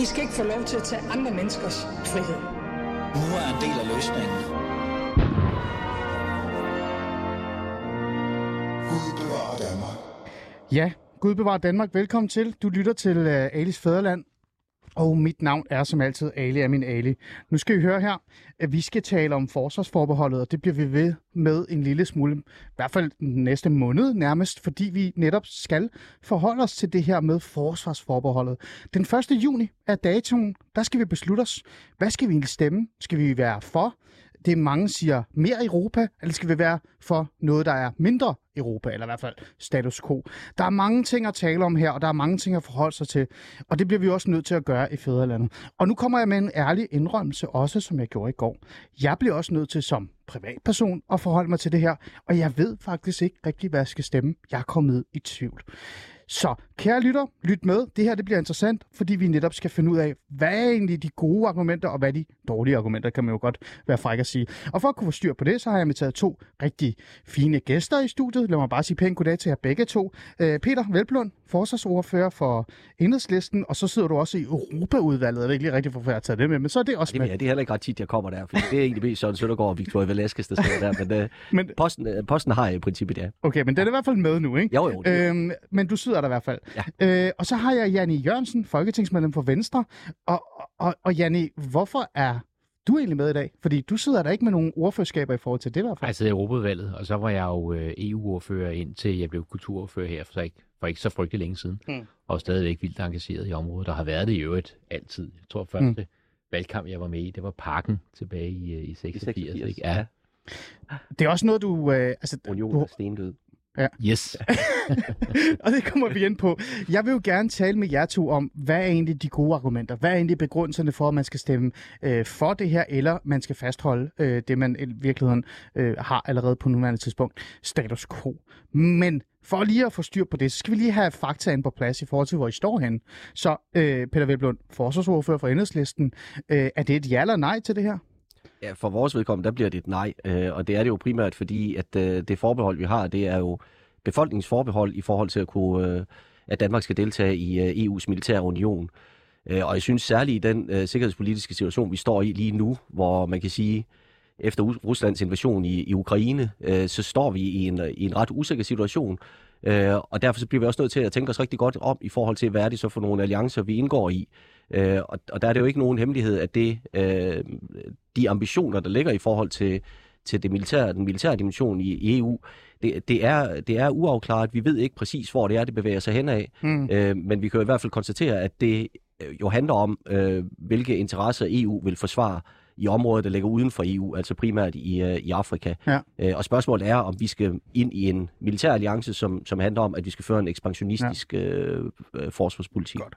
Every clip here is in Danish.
I skal ikke få lov til at tage andre menneskers frihed. Nu er en del af løsningen. Gud bevarer Danmark. Ja, Gud bevarer Danmark. Velkommen til. Du lytter til uh, Alis Fæderland. Og mit navn er som altid Ali er min Ali. Nu skal I høre her, at vi skal tale om forsvarsforbeholdet, og det bliver vi ved med en lille smule, i hvert fald næste måned nærmest, fordi vi netop skal forholde os til det her med forsvarsforbeholdet. Den 1. juni er datoen, der skal vi beslutte os, hvad skal vi egentlig stemme? Skal vi være for? Det mange siger mere Europa, eller skal vi være for noget, der er mindre Europa, eller i hvert fald status quo. Der er mange ting at tale om her, og der er mange ting at forholde sig til, og det bliver vi også nødt til at gøre i Fæderlandet. Og nu kommer jeg med en ærlig indrømmelse, også som jeg gjorde i går. Jeg bliver også nødt til som privatperson at forholde mig til det her, og jeg ved faktisk ikke rigtig, hvad jeg skal stemme. Jeg er kommet i tvivl. Så kære lytter, lyt med. Det her det bliver interessant, fordi vi netop skal finde ud af, hvad er egentlig de gode argumenter, og hvad er de dårlige argumenter, kan man jo godt være fræk at sige. Og for at kunne få styr på det, så har jeg taget to rigtig fine gæster i studiet. Lad mig bare sige pænt goddag til jer begge to. Øh, Peter Velblund, forsvarsordfører for Enhedslisten, og så sidder du også i Europaudvalget. Jeg ved ikke lige rigtigt, hvorfor jeg har taget det med, men så er det også med. ja, det er heller ikke ret tit, jeg kommer der, for det er egentlig mest Søren Søndergaard og Victoria Velasquez, der står der, men, uh, Men, posten, uh, posten har jeg i princippet, ja. okay, men den er i hvert fald med nu, ikke? Jo, jo. Det, øh, Øhm, men du sidder der i hvert fald. Ja. Øh, og så har jeg Janni Jørgensen, folketingsmedlem for Venstre. Og, og, og Janni, hvorfor er du egentlig med i dag? Fordi du sidder der ikke med nogen ordførerskaber i forhold til det i hvert fald. Jeg sidder i Europaudvalget, og så var jeg jo øh, EU-ordfører indtil jeg blev kulturordfører her for ikke, for ikke så frygtelig længe siden. Hmm. Og stadigvæk vildt engageret i området, der har været det i øvrigt altid. Jeg tror første Hmm. valgkamp, jeg var med i, det var Parken tilbage i, øh, i 86. 86, ikke? Ja. Det er også noget, du... Øh, altså, Union du er stendød. Yes. og det kommer vi ind på. Jeg vil jo gerne tale med jer to om, hvad er egentlig de gode argumenter? Hvad er egentlig begrundelserne for, at man skal stemme øh, for det her, eller man skal fastholde øh, det, man i virkeligheden øh, har allerede på nuværende tidspunkt, status quo. Men for lige at få styr på det, så skal vi lige have faktaen på plads i forhold til, hvor I står henne. Så øh, Peter Velblund, forsvarsordfører for Enhedslisten, øh, er det et ja eller nej til det her? Ja, for vores vedkommende, der bliver det et nej, øh, og det er det jo primært fordi, at øh, det forbehold, vi har, det er jo befolkningsforbehold i forhold til at kunne, øh, at Danmark skal deltage i øh, EU's militære union. Øh, og jeg synes særligt i den øh, sikkerhedspolitiske situation, vi står i lige nu, hvor man kan sige, efter Ruslands invasion i, i Ukraine, øh, så står vi i en, i en ret usikker situation. Øh, og derfor så bliver vi også nødt til at tænke os rigtig godt om i forhold til, hvad er det så for nogle alliancer, vi indgår i. Øh, og, og der er det jo ikke nogen hemmelighed, at det, øh, de ambitioner, der ligger i forhold til, til det militære, den militære dimension i, i EU, det, det, er, det er uafklaret. Vi ved ikke præcis, hvor det er, det bevæger sig henad. Mm. Øh, men vi kan jo i hvert fald konstatere, at det øh, jo handler om, øh, hvilke interesser EU vil forsvare i områder, der ligger uden for EU, altså primært i, øh, i Afrika. Ja. Øh, og spørgsmålet er, om vi skal ind i en militær alliance, som, som handler om, at vi skal føre en ekspansionistisk ja. øh, øh, forsvarspolitik. Godt.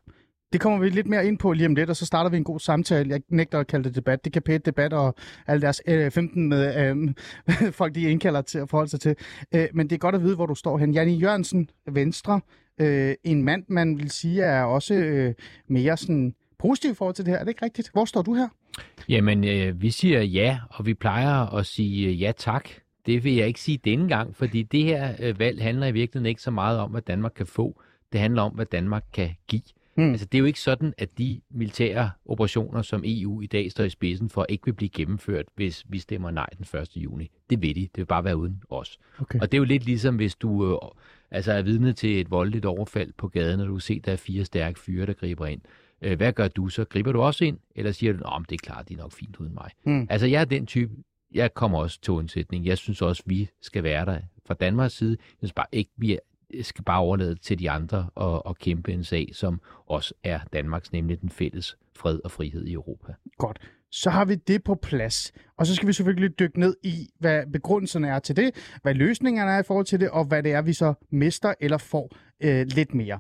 Det kommer vi lidt mere ind på lige om lidt, og så starter vi en god samtale. Jeg nægter at kalde det debat. Det kan pæt debat, og alle deres øh, 15 øh, folk, de indkalder til at forholde sig til. Øh, men det er godt at vide, hvor du står hen. Janne Jørgensen, Venstre. Øh, en mand, man vil sige, er også øh, mere sådan positiv forhold til det her. Er det ikke rigtigt? Hvor står du her? Jamen, øh, vi siger ja, og vi plejer at sige øh, ja tak. Det vil jeg ikke sige denne gang, fordi det her øh, valg handler i virkeligheden ikke så meget om, hvad Danmark kan få. Det handler om, hvad Danmark kan give. Hmm. Altså, det er jo ikke sådan, at de militære operationer, som EU i dag står i spidsen for, ikke vil blive gennemført, hvis vi stemmer nej den 1. juni. Det vil de. Det vil bare være uden os. Okay. Og det er jo lidt ligesom, hvis du øh, altså er vidne til et voldeligt overfald på gaden, og du ser, der er fire stærke fyre, der griber ind. Øh, hvad gør du så? Griber du også ind? Eller siger du, at det er klart, de er nok fint uden mig? Hmm. Altså, jeg er den type, jeg kommer også til undsætning. Jeg synes også, vi skal være der fra Danmarks side. Jeg synes bare ikke, vi skal bare overlade til de andre og, og kæmpe en sag, som også er Danmarks, nemlig den fælles fred og frihed i Europa. Godt. Så har vi det på plads. Og så skal vi selvfølgelig dykke ned i, hvad begrundelserne er til det, hvad løsningerne er i forhold til det, og hvad det er, vi så mister eller får øh, lidt mere.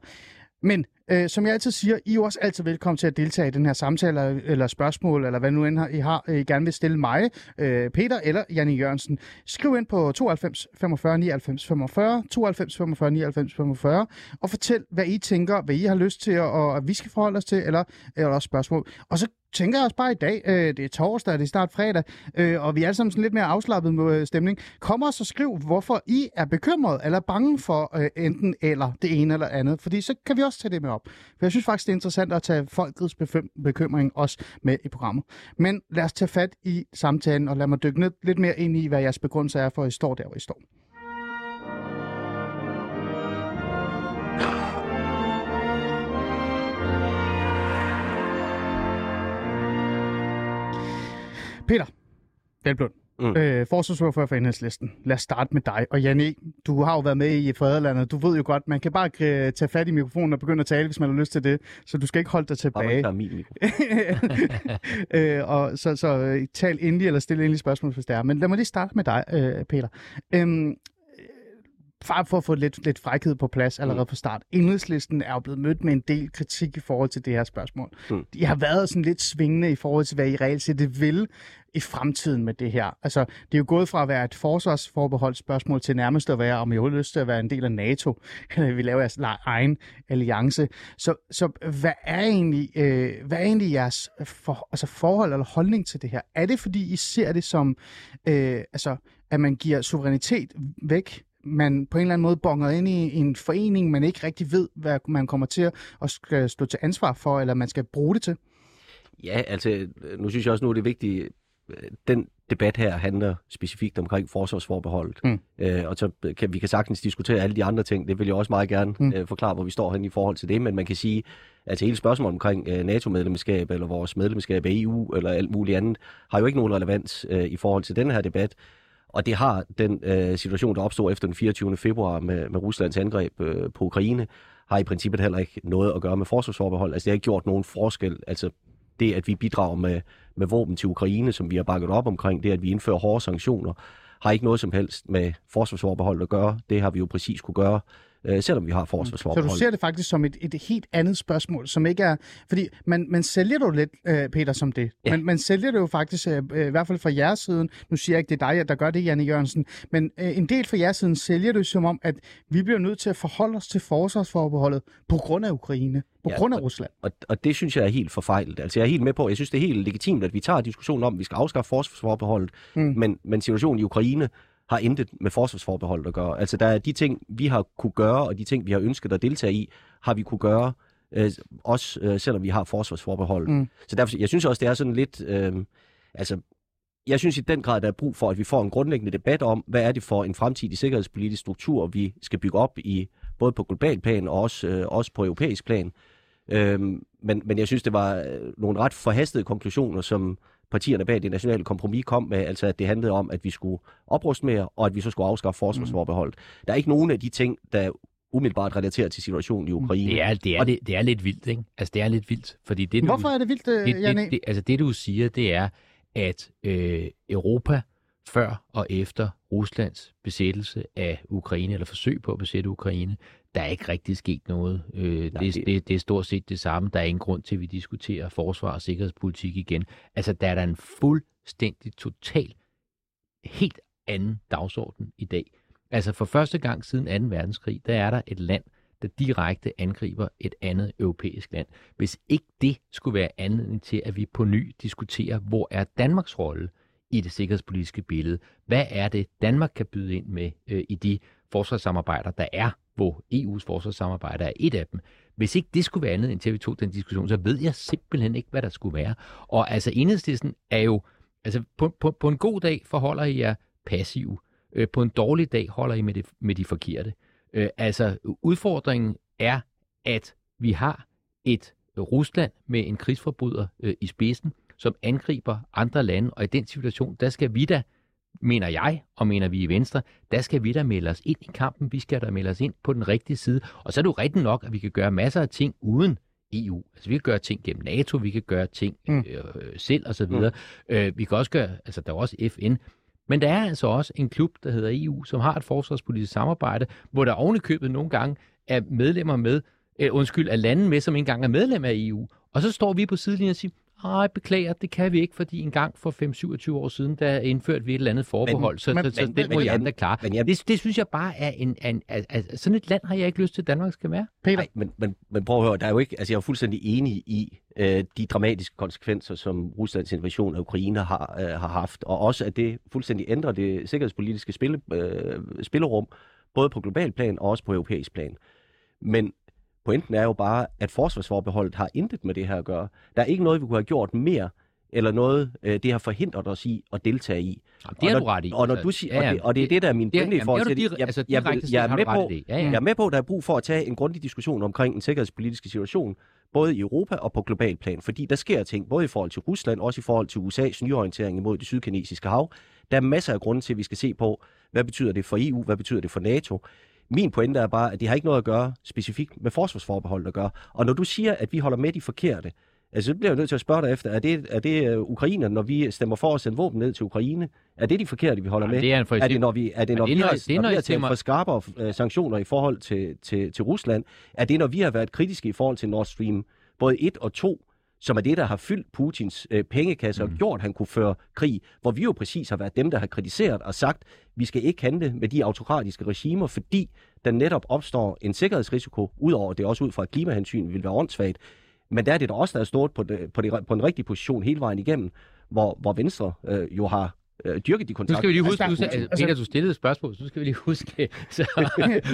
Men øh, som jeg altid siger, I er jo også altid velkommen til at deltage i den her samtale eller, eller spørgsmål, eller hvad nu end I har, I gerne vil stille mig, øh, Peter eller Janne Jørgensen. Skriv ind på 92 45 99 45, 92 45 99 45, og fortæl, hvad I tænker, hvad I har lyst til, og, og at vi skal forholde os til, eller, eller også spørgsmål. Og så tænker jeg også bare i dag, øh, det er torsdag, det er snart fredag, øh, og vi er alle sammen sådan lidt mere afslappet med øh, stemning. Kom også og skriv, hvorfor I er bekymret eller bange for øh, enten eller det ene eller andet, fordi så kan vi også tage det med op. For jeg synes faktisk, det er interessant at tage folkets bekymring også med i programmet. Men lad os tage fat i samtalen, og lad mig dykke ned, lidt mere ind i, hvad jeres begrundelse er for, at I står der, hvor I står. Peter Velblund, Mm. øh, forsvarsordfører for enhedslisten. Lad os starte med dig. Og Janne, du har jo været med i Fæderlandet. Du ved jo godt, man kan bare tage fat i mikrofonen og begynde at tale, hvis man har lyst til det. Så du skal ikke holde dig Bare tilbage. tager min øh, og så, så øh, tal endelig, eller stil endelig spørgsmål, hvis det er. Men lad mig lige starte med dig, øh, Peter. Øhm, Far for at få lidt, lidt frækhed på plads allerede fra start. Enhedslisten er jo blevet mødt med en del kritik i forhold til det her spørgsmål. Mm. De har været sådan lidt svingende i forhold til, hvad I reelt set vil i fremtiden med det her. Altså, det er jo gået fra at være et forsvarsforbeholdt spørgsmål til nærmest at være, om I har lyst til at være en del af NATO. Eller vi laver jeres egen alliance. Så, så hvad er egentlig, øh, hvad er egentlig jeres for, altså forhold eller holdning til det her? Er det, fordi I ser det som, øh, altså, at man giver suverænitet væk man på en eller anden måde bonger ind i en forening, man ikke rigtig ved, hvad man kommer til at skal stå til ansvar for, eller man skal bruge det til? Ja, altså, nu synes jeg også, nu er det vigtigt, øh, den debat her handler specifikt omkring forsvarsforbeholdet. Mm. Øh, og så kan vi kan sagtens diskutere alle de andre ting. Det vil jeg også meget gerne Mm. øh, forklare, hvor vi står hen i forhold til det. Men man kan sige, at hele spørgsmålet omkring øh, NATO-medlemskab, eller vores medlemskab af EU, eller alt muligt andet, har jo ikke nogen relevans øh, i forhold til den her debat. Og det har den øh, situation, der opstod efter den 24. februar med, med Ruslands angreb øh, på Ukraine, har i princippet heller ikke noget at gøre med forsvarsforbehold. Altså det har ikke gjort nogen forskel. Altså det, at vi bidrager med, med våben til Ukraine, som vi har bakket op omkring, det, at vi indfører hårde sanktioner, har ikke noget som helst med forsvarsforbehold at gøre. Det har vi jo præcis kunne gøre, øh, selvom vi har Så forsvarsforbehold. du ser det faktisk som et, et helt andet spørgsmål, som ikke er... Fordi man, man sælger det jo lidt, øh, Peter, som det. Ja. Man, man sælger det jo faktisk, øh, øh, i hvert fald fra jeres siden, nu siger jeg ikke, det er dig, der gør det, Janne Jørgensen, men øh, en del fra jeres siden sælger det som om, at vi bliver nødt til at forholde os til forsvarsforbeholdet på grund af Ukraine, på Ja, grund af Rusland. Og, og det synes jeg er helt forfejlet. Altså jeg er helt med på, jeg synes det er helt legitimt, at vi tager diskussionen om, at vi skal afskaffe forsvarsforbeholdet, Mm. mm. men, men situationen i Ukraine har intet med forsvarsforbeholdet at gøre. Altså der er de ting, vi har kunne gøre, og de ting, vi har ønsket at deltage i, har vi kunne gøre, øh, også øh, selvom vi har forsvarsforbeholdet. Mm. Så derfor, jeg synes også, det er sådan lidt, øh, altså jeg synes i den grad, der er brug for, at vi får en grundlæggende debat om, hvad er det for en fremtidig sikkerhedspolitisk struktur, vi skal bygge op i både på global plan og også, øh, også på europæisk plan. Øhm, men, men jeg synes, det var øh, nogle ret forhastede konklusioner, som partierne bag det nationale kompromis kom med, altså at det handlede om, at vi skulle opruste mere, og at vi så skulle afskaffe forsvarsforbeholdet. Mm. Der er ikke nogen af de ting, der umiddelbart relaterer til situationen i Ukraine. Det er, det, er, Og- det, det er lidt vildt, ikke? Altså, det er lidt vildt, fordi det, du, Hvorfor er det vildt, øh, det, Janne? det, det, altså det, du siger, det er, at øh, Europa før og efter Ruslands besættelse af Ukraine, eller forsøg på at besætte Ukraine, der er ikke rigtig sket noget. Øh, Nej, det, det- det, er stort set det samme. Der er ingen grund til, at vi diskuterer forsvar og sikkerhedspolitik igen. Altså, der er der en fuldstændig, total, helt anden dagsorden i dag. Altså, for første gang siden 2. verdenskrig, der er der et land, der direkte angriber et andet europæisk land. Hvis ikke det skulle være anledning til, at vi på ny diskuterer, hvor er Danmarks rolle i det sikkerhedspolitiske billede? Hvad er det, Danmark kan byde ind med øh, i de forsvarssamarbejder, der er, hvor EU's forsvarssamarbejde er et af dem? Hvis ikke det skulle være andet, til, vi tog den diskussion, så ved jeg simpelthen ikke, hvad der skulle være. Og altså, enhedslisten er jo, altså på, på, på en god dag forholder I jer passiv. Øh, på en dårlig dag holder I med, det, med de forkerte. Øh, altså, udfordringen er, at vi har et Rusland med en krigsforbryder øh, i spidsen, som angriber andre lande, og i den situation, der skal vi da, mener jeg, og mener vi i Venstre, der skal vi da melde os ind i kampen, vi skal da melde os ind på den rigtige side, og så er det jo rigtigt nok, at vi kan gøre masser af ting uden EU. Altså vi kan gøre ting gennem NATO, vi kan gøre ting Mm. øh, selv og så videre. Mm. Øh, vi kan også gøre, altså der er også FN, men der er altså også en klub, der hedder EU, som har et forsvarspolitisk samarbejde, hvor der ovenikøbet nogle gange er medlemmer med, øh, undskyld, er lande med, som ikke engang er medlem af EU. Og så står vi på sidelinjen og siger, ej, beklager, det kan vi ikke, fordi en gang for 5-27 år siden, der indførte vi et eller andet forbehold, Men- så, men- så, så men- det må men- jeg andre klare. men jeg- Det, det synes jeg bare er en, en, en, en, sådan et land har jeg ikke lyst til, at Danmark skal være. Peter, Nej, men, men, men prøv at høre, der er jo ikke, altså jeg er fuldstændig enig i øh, de dramatiske konsekvenser, som Ruslands invasion af Ukraine har, øh, har haft, og også at det fuldstændig ændrer det sikkerhedspolitiske spille, øh, spillerum, både på global plan og også på europæisk plan. Men pointen er jo bare, at forsvarsforbeholdet har intet med det her at gøre. Der er ikke noget, vi kunne have gjort mere, eller noget, øh, det har forhindret os i at deltage i. Jamen, det er og du når, ret i. Og, når Altså, du siger, ja, ja, og, det, og det er det, der er min pointe i forhold til du det. Jeg, altså, jeg, direkte jeg, set jeg, er med du på. Ja, ja. jeg er med på, at der er brug for at tage en grundig diskussion omkring den sikkerhedspolitiske situation, både i Europa og på global plan, fordi der sker ting, både i forhold til Rusland, også i forhold til USA's nyorientering imod det sydkinesiske hav. Der er masser af grunde til, at vi skal se på, hvad betyder det for EU, hvad betyder det for NATO. Min pointe er bare, at det har ikke noget at gøre specifikt med forsvarsforbeholdet at gøre. Og når du siger, at vi holder med de forkerte, altså så bliver jeg nødt til at spørge dig efter, er det, er det uh, Ukraine, når vi stemmer for at sende våben ned til Ukraine? Er det de forkerte, vi holder med? Jamen, det er for Er det, når vi, er det, når det er vi har, det når vi har talt for skarpere øh, sanktioner i forhold til, til, til Rusland? Er det, når vi har været kritiske i forhold til Nord Stream både 1 og 2, som er det, der har fyldt Putins øh, pengekasse og Mm. gjort, at han kunne føre krig, hvor vi jo præcis har været dem, der har kritiseret og sagt, vi skal ikke handle med de autokratiske regimer, fordi der netop opstår en sikkerhedsrisiko, udover det også ud fra et klimahensyn vil være åndssvagt. Men der er det da også, der er stået på, det, på, det, på en rigtig position hele vejen igennem, hvor, hvor Venstre øh, jo har øh, dyrket de Nu kontakter. skal vi lige huske, Altså, altså, der- altså, Peter, du stillede et spørgsmål, så nu skal vi lige huske, så,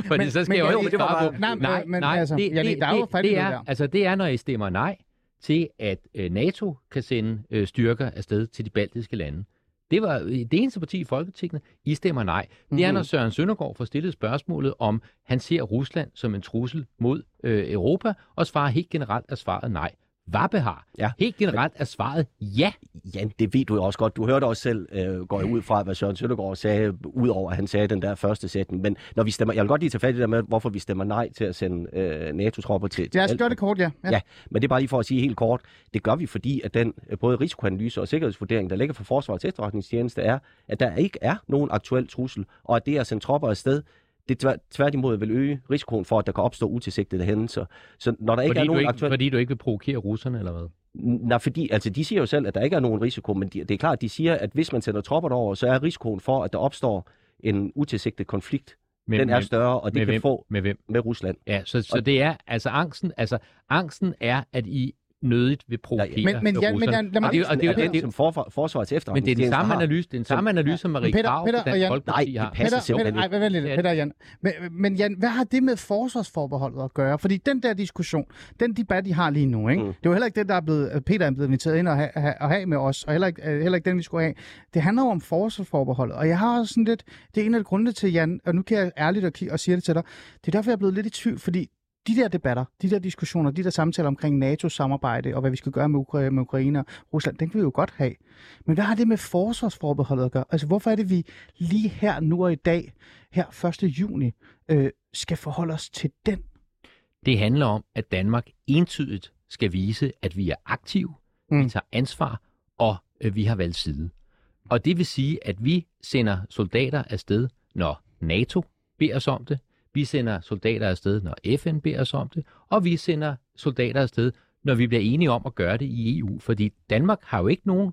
fordi Men- så skal men- jeg jo, ikke svare på. Nej, nej, men nej, altså, det, det, der er jo det, det noget er, der. altså, det er, når I stemmer nej til, at øh, NATO kan sende øh, styrker afsted til de baltiske lande. Det var øh, det eneste parti i Folketinget, I stemmer nej. Det er, Mhm. når Søren Søndergaard får stillet spørgsmålet om, han ser Rusland som en trussel mod øh, Europa, og svarer helt generelt er svaret nej. Vappe har. Ja. Helt generelt er svaret ja. Ja, det ved du jo også godt. Du hørte også selv, øh, går jeg ud fra, hvad Søren Søndergaard sagde, udover at han sagde den der første sætning. Men når vi stemmer, jeg vil godt lige tage fat i det der med, hvorfor vi stemmer nej til at sende øh, NATO-tropper til, os Balkan. gøre det kort, ja. ja. Ja, men det er bare lige for at sige helt kort. Det gør vi, fordi at den øh, både risikoanalyse og sikkerhedsvurdering, der ligger fra Forsvarets efterretningstjeneste, er, at der ikke er nogen aktuel trussel, og at det at sende tropper afsted, det tvær, tværtimod vil øge risikoen for, at der kan opstå utilsigtede hændelser. Så når der ikke Fordi er nogen ikke, aktuel... fordi du ikke vil provokere russerne, eller hvad? Nej, fordi altså, de siger jo selv, at der ikke er nogen risiko, men de, det er klart, de siger, at hvis man sender tropper over, så er risikoen for, at der opstår en utilsigtet konflikt, Med, den er større, og det med kan hvem? få med hvem? med Rusland. Ja, så, så Og- det er, altså angsten, altså angsten er, at I nødigt vil provokere Men- men Jan- men. Jan, lad mig- og det, og det, det, og det, er som for, Forsvarets men det er den samme analyse, det er den samme analyse, som Marie Peter- Krav Peter og Jan- Folkeparti Nej, har. det passer Peter, simpelthen Peter, ej, vent lidt, Ja. Peter Jan. Men, men Jan, hvad har det med forsvarsforbeholdet at gøre? Fordi den der diskussion, den debat, de har lige nu, ikke? Mm. det er jo heller ikke det, der er blevet, Peter er blevet inviteret ind og have, have, og have med os, og heller ikke, øh, heller ikke den, vi skulle have. Det handler jo om forsvarsforbeholdet, og jeg har også sådan lidt, det er en af de grunde til, Jan, og nu kan jeg ærligt og, og sige det til dig, det er derfor, jeg er blevet lidt i tvivl, fordi de der debatter, de der diskussioner, de der samtaler omkring NATO-samarbejde og hvad vi skal gøre med, Ukra- med Ukraine og Rusland, den kan vi jo godt have. Men hvad har det med forsvarsforbeholdet at gøre? Altså, hvorfor er det, vi lige her, nu og i dag, her 1. juni, øh, skal forholde os til den? Det handler om, at Danmark entydigt skal vise, at vi er aktive, mm. Mm. vi tager ansvar, og øh, vi har valgt side. Og det vil sige, at vi sender soldater afsted, når NATO beder os om det. Vi sender soldater afsted, når FN beder os om det. Og vi sender soldater afsted, når vi bliver enige om at gøre det i EU. Fordi Danmark har jo ikke nogen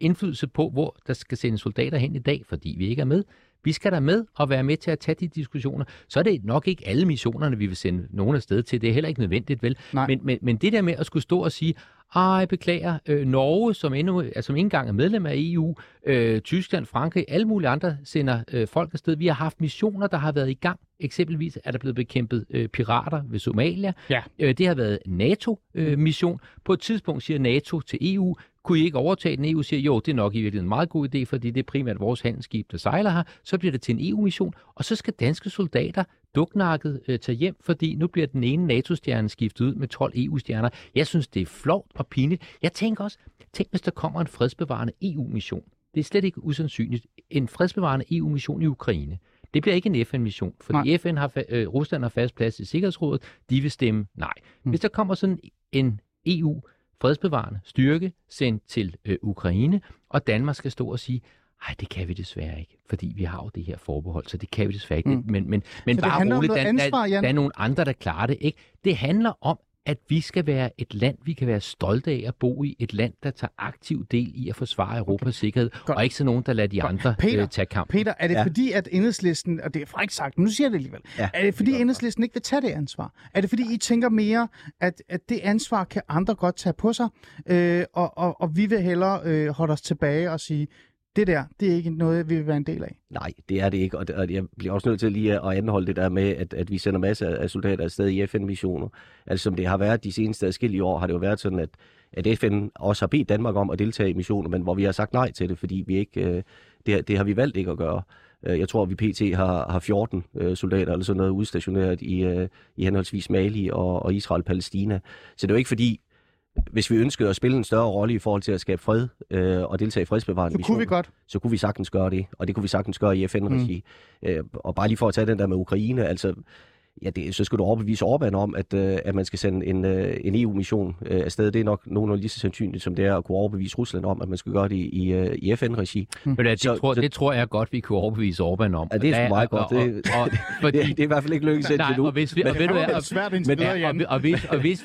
indflydelse på, hvor der skal sendes soldater hen i dag, fordi vi ikke er med. Vi skal der med og være med til at tage de diskussioner. Så er det nok ikke alle missionerne, vi vil sende nogen afsted til. Det er heller ikke nødvendigt, vel? Nej. Men, men, men det der med at skulle stå og sige, ej, beklager, øh, Norge, som, endnu, altså, som ikke engang er medlem af EU, øh, Tyskland, Frankrig, alle mulige andre sender øh, folk afsted. Vi har haft missioner, der har været i gang. Eksempelvis er der blevet bekæmpet øh, pirater ved Somalia. Ja. Øh, det har været NATO-mission. På et tidspunkt siger NATO til EU, kunne I ikke overtage den? EU siger, jo, det er nok i virkeligheden en meget god idé, fordi det er primært vores handelsskib, der sejler her. Så bliver det til en EU-mission, og så skal danske soldater duknakket øh, tage hjem, fordi nu bliver den ene NATO-stjerne skiftet ud med 12 EU-stjerner. Jeg synes, det er flovt og pinligt. Jeg tænker også, tænk hvis der kommer en fredsbevarende EU-mission. Det er slet ikke usandsynligt. En fredsbevarende EU-mission i Ukraine. Det bliver ikke en FN-mission, fordi FN har, øh, Rusland har fast plads i Sikkerhedsrådet. De vil stemme nej. Mm. Hvis der kommer sådan en EU fredsbevarende styrke sendt til øh, Ukraine, og Danmark skal stå og sige, nej, det kan vi desværre ikke, fordi vi har jo det her forbehold, så det kan vi desværre ikke. Mm. Men, men, men Så bare roligt, der, ansvar, der, der er nogle andre, der klarer det. ikke. Det handler om, at vi skal være et land, vi kan være stolte af at bo i. Et land, der tager aktiv del i at forsvare Europas okay. sikkerhed. Godt. Og ikke sådan nogen, der lader de Godt. andre Peter, øh, tage kamp. Peter, er det ja. Ja. fordi, at enhedslisten, og det er frækt sagt, men nu siger jeg det alligevel, ja, Ja, er det fordi, det enhedslisten ikke vil tage det ansvar? Er det fordi, I tænker mere, at, at det ansvar kan andre godt tage på sig, øh, og, og, og vi vil hellere øh, holde os tilbage og sige, det der, det er ikke noget, vi vil være en del af? Nej, det er det ikke, og, det, og jeg bliver også nødt til lige at anholde det der med, at, at vi sender masser af soldater afsted i FN-missioner. Altså som det har været de seneste adskillige år, har det jo været sådan, at, at FN også har bedt Danmark om at deltage i missioner, men hvor vi har sagt nej til det, fordi vi ikke, øh, det, det har vi valgt ikke at gøre. Øh, jeg tror, at vi pt. har, har 14 øh, soldater eller sådan noget udstationeret i, øh, i henholdsvis Mali og, og Israel-Palæstina. Så det er jo ikke fordi, hvis vi ønskede at spille en større rolle i forhold til at skabe fred øh, og deltage i fredsbevarende Så kunne vi missioner, godt. så kunne vi sagtens gøre det, og det kunne vi sagtens gøre i FN-regi. Mm. Øh, og bare lige for at tage den der med Ukraine, altså, ja, det, så skal du overbevise Orbán om, at, øh, at man skal sende en, øh, en EU-mission øh, afsted. Det er nok nogenlunde lige så sandsynligt, som det er at kunne overbevise Rusland om, at man skal gøre det i, øh, i FN-regi. Men det, Så- tror, så- det tror jeg godt, vi kunne overbevise Orbán om. Ja, det er sgu meget godt. Og, og, Det- og, fordi, Det, det er i hvert fald ikke lykkedes indtil nu. og hvis vi, Det er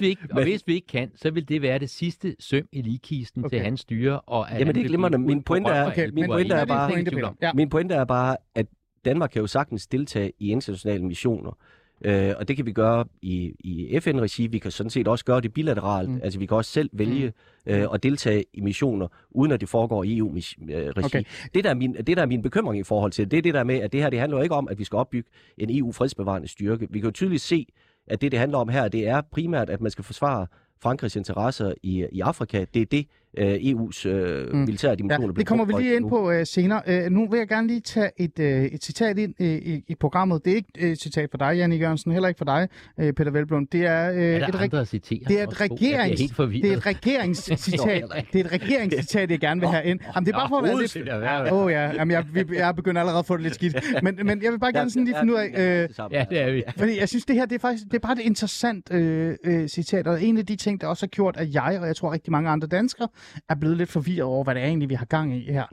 ikke, og hvis vi ikke kan, så vil det være det sidste søm i ligkisten okay. Til hans styre. Og at Jamen, det er glimrende. blive Min pointe er- Okay, min pointe er Det bare- i. Min pointe er bare, at Danmark kan jo sagtens deltage i internationale missioner. Øh, og det kan vi gøre i, i FN-regi. Vi kan sådan set også gøre det bilateralt. Mm. Altså vi kan også selv vælge øh, at deltage i missioner, uden at det foregår i EU-regi. Okay. Det, der er min, det, der er min bekymring i forhold til, det er det der med, at det her det handler jo ikke om, at vi skal opbygge en EU-fredsbevarende styrke. Vi kan jo tydeligt se, at det, det handler om her, det er primært, at man skal forsvare Frankrigs interesser i, i Afrika. Det er det, øh, EU's øh, Mm. militære Ja, dimensioner det kommer vi lige ind nu. på øh, senere. Øh, nu vil jeg gerne lige tage et, øh, et citat ind øh, i, i programmet. Det er ikke øh, et citat for dig, Janne Jørgensen, heller ikke for dig, øh, Peter Velblom. Det er, øh, Er et, andre det er et regerings- det er et regeringscitat. det er et regeringscitat, jeg gerne vil have ind. Jamen, det er bare for at være lidt... Åh oh, ja, Jamen, jeg, vi- jeg begynder allerede at få det lidt skidt. Men, men jeg vil bare gerne sådan lige finde ud af... Øh, Ja, det er vi. fordi jeg synes, det her det er faktisk det er bare et interessant øh, øh, citat, og en af de ting, der også har gjort, at jeg, og jeg tror rigtig mange andre danskere, er blevet lidt forvirret over, hvad det er egentlig, vi har gang i her.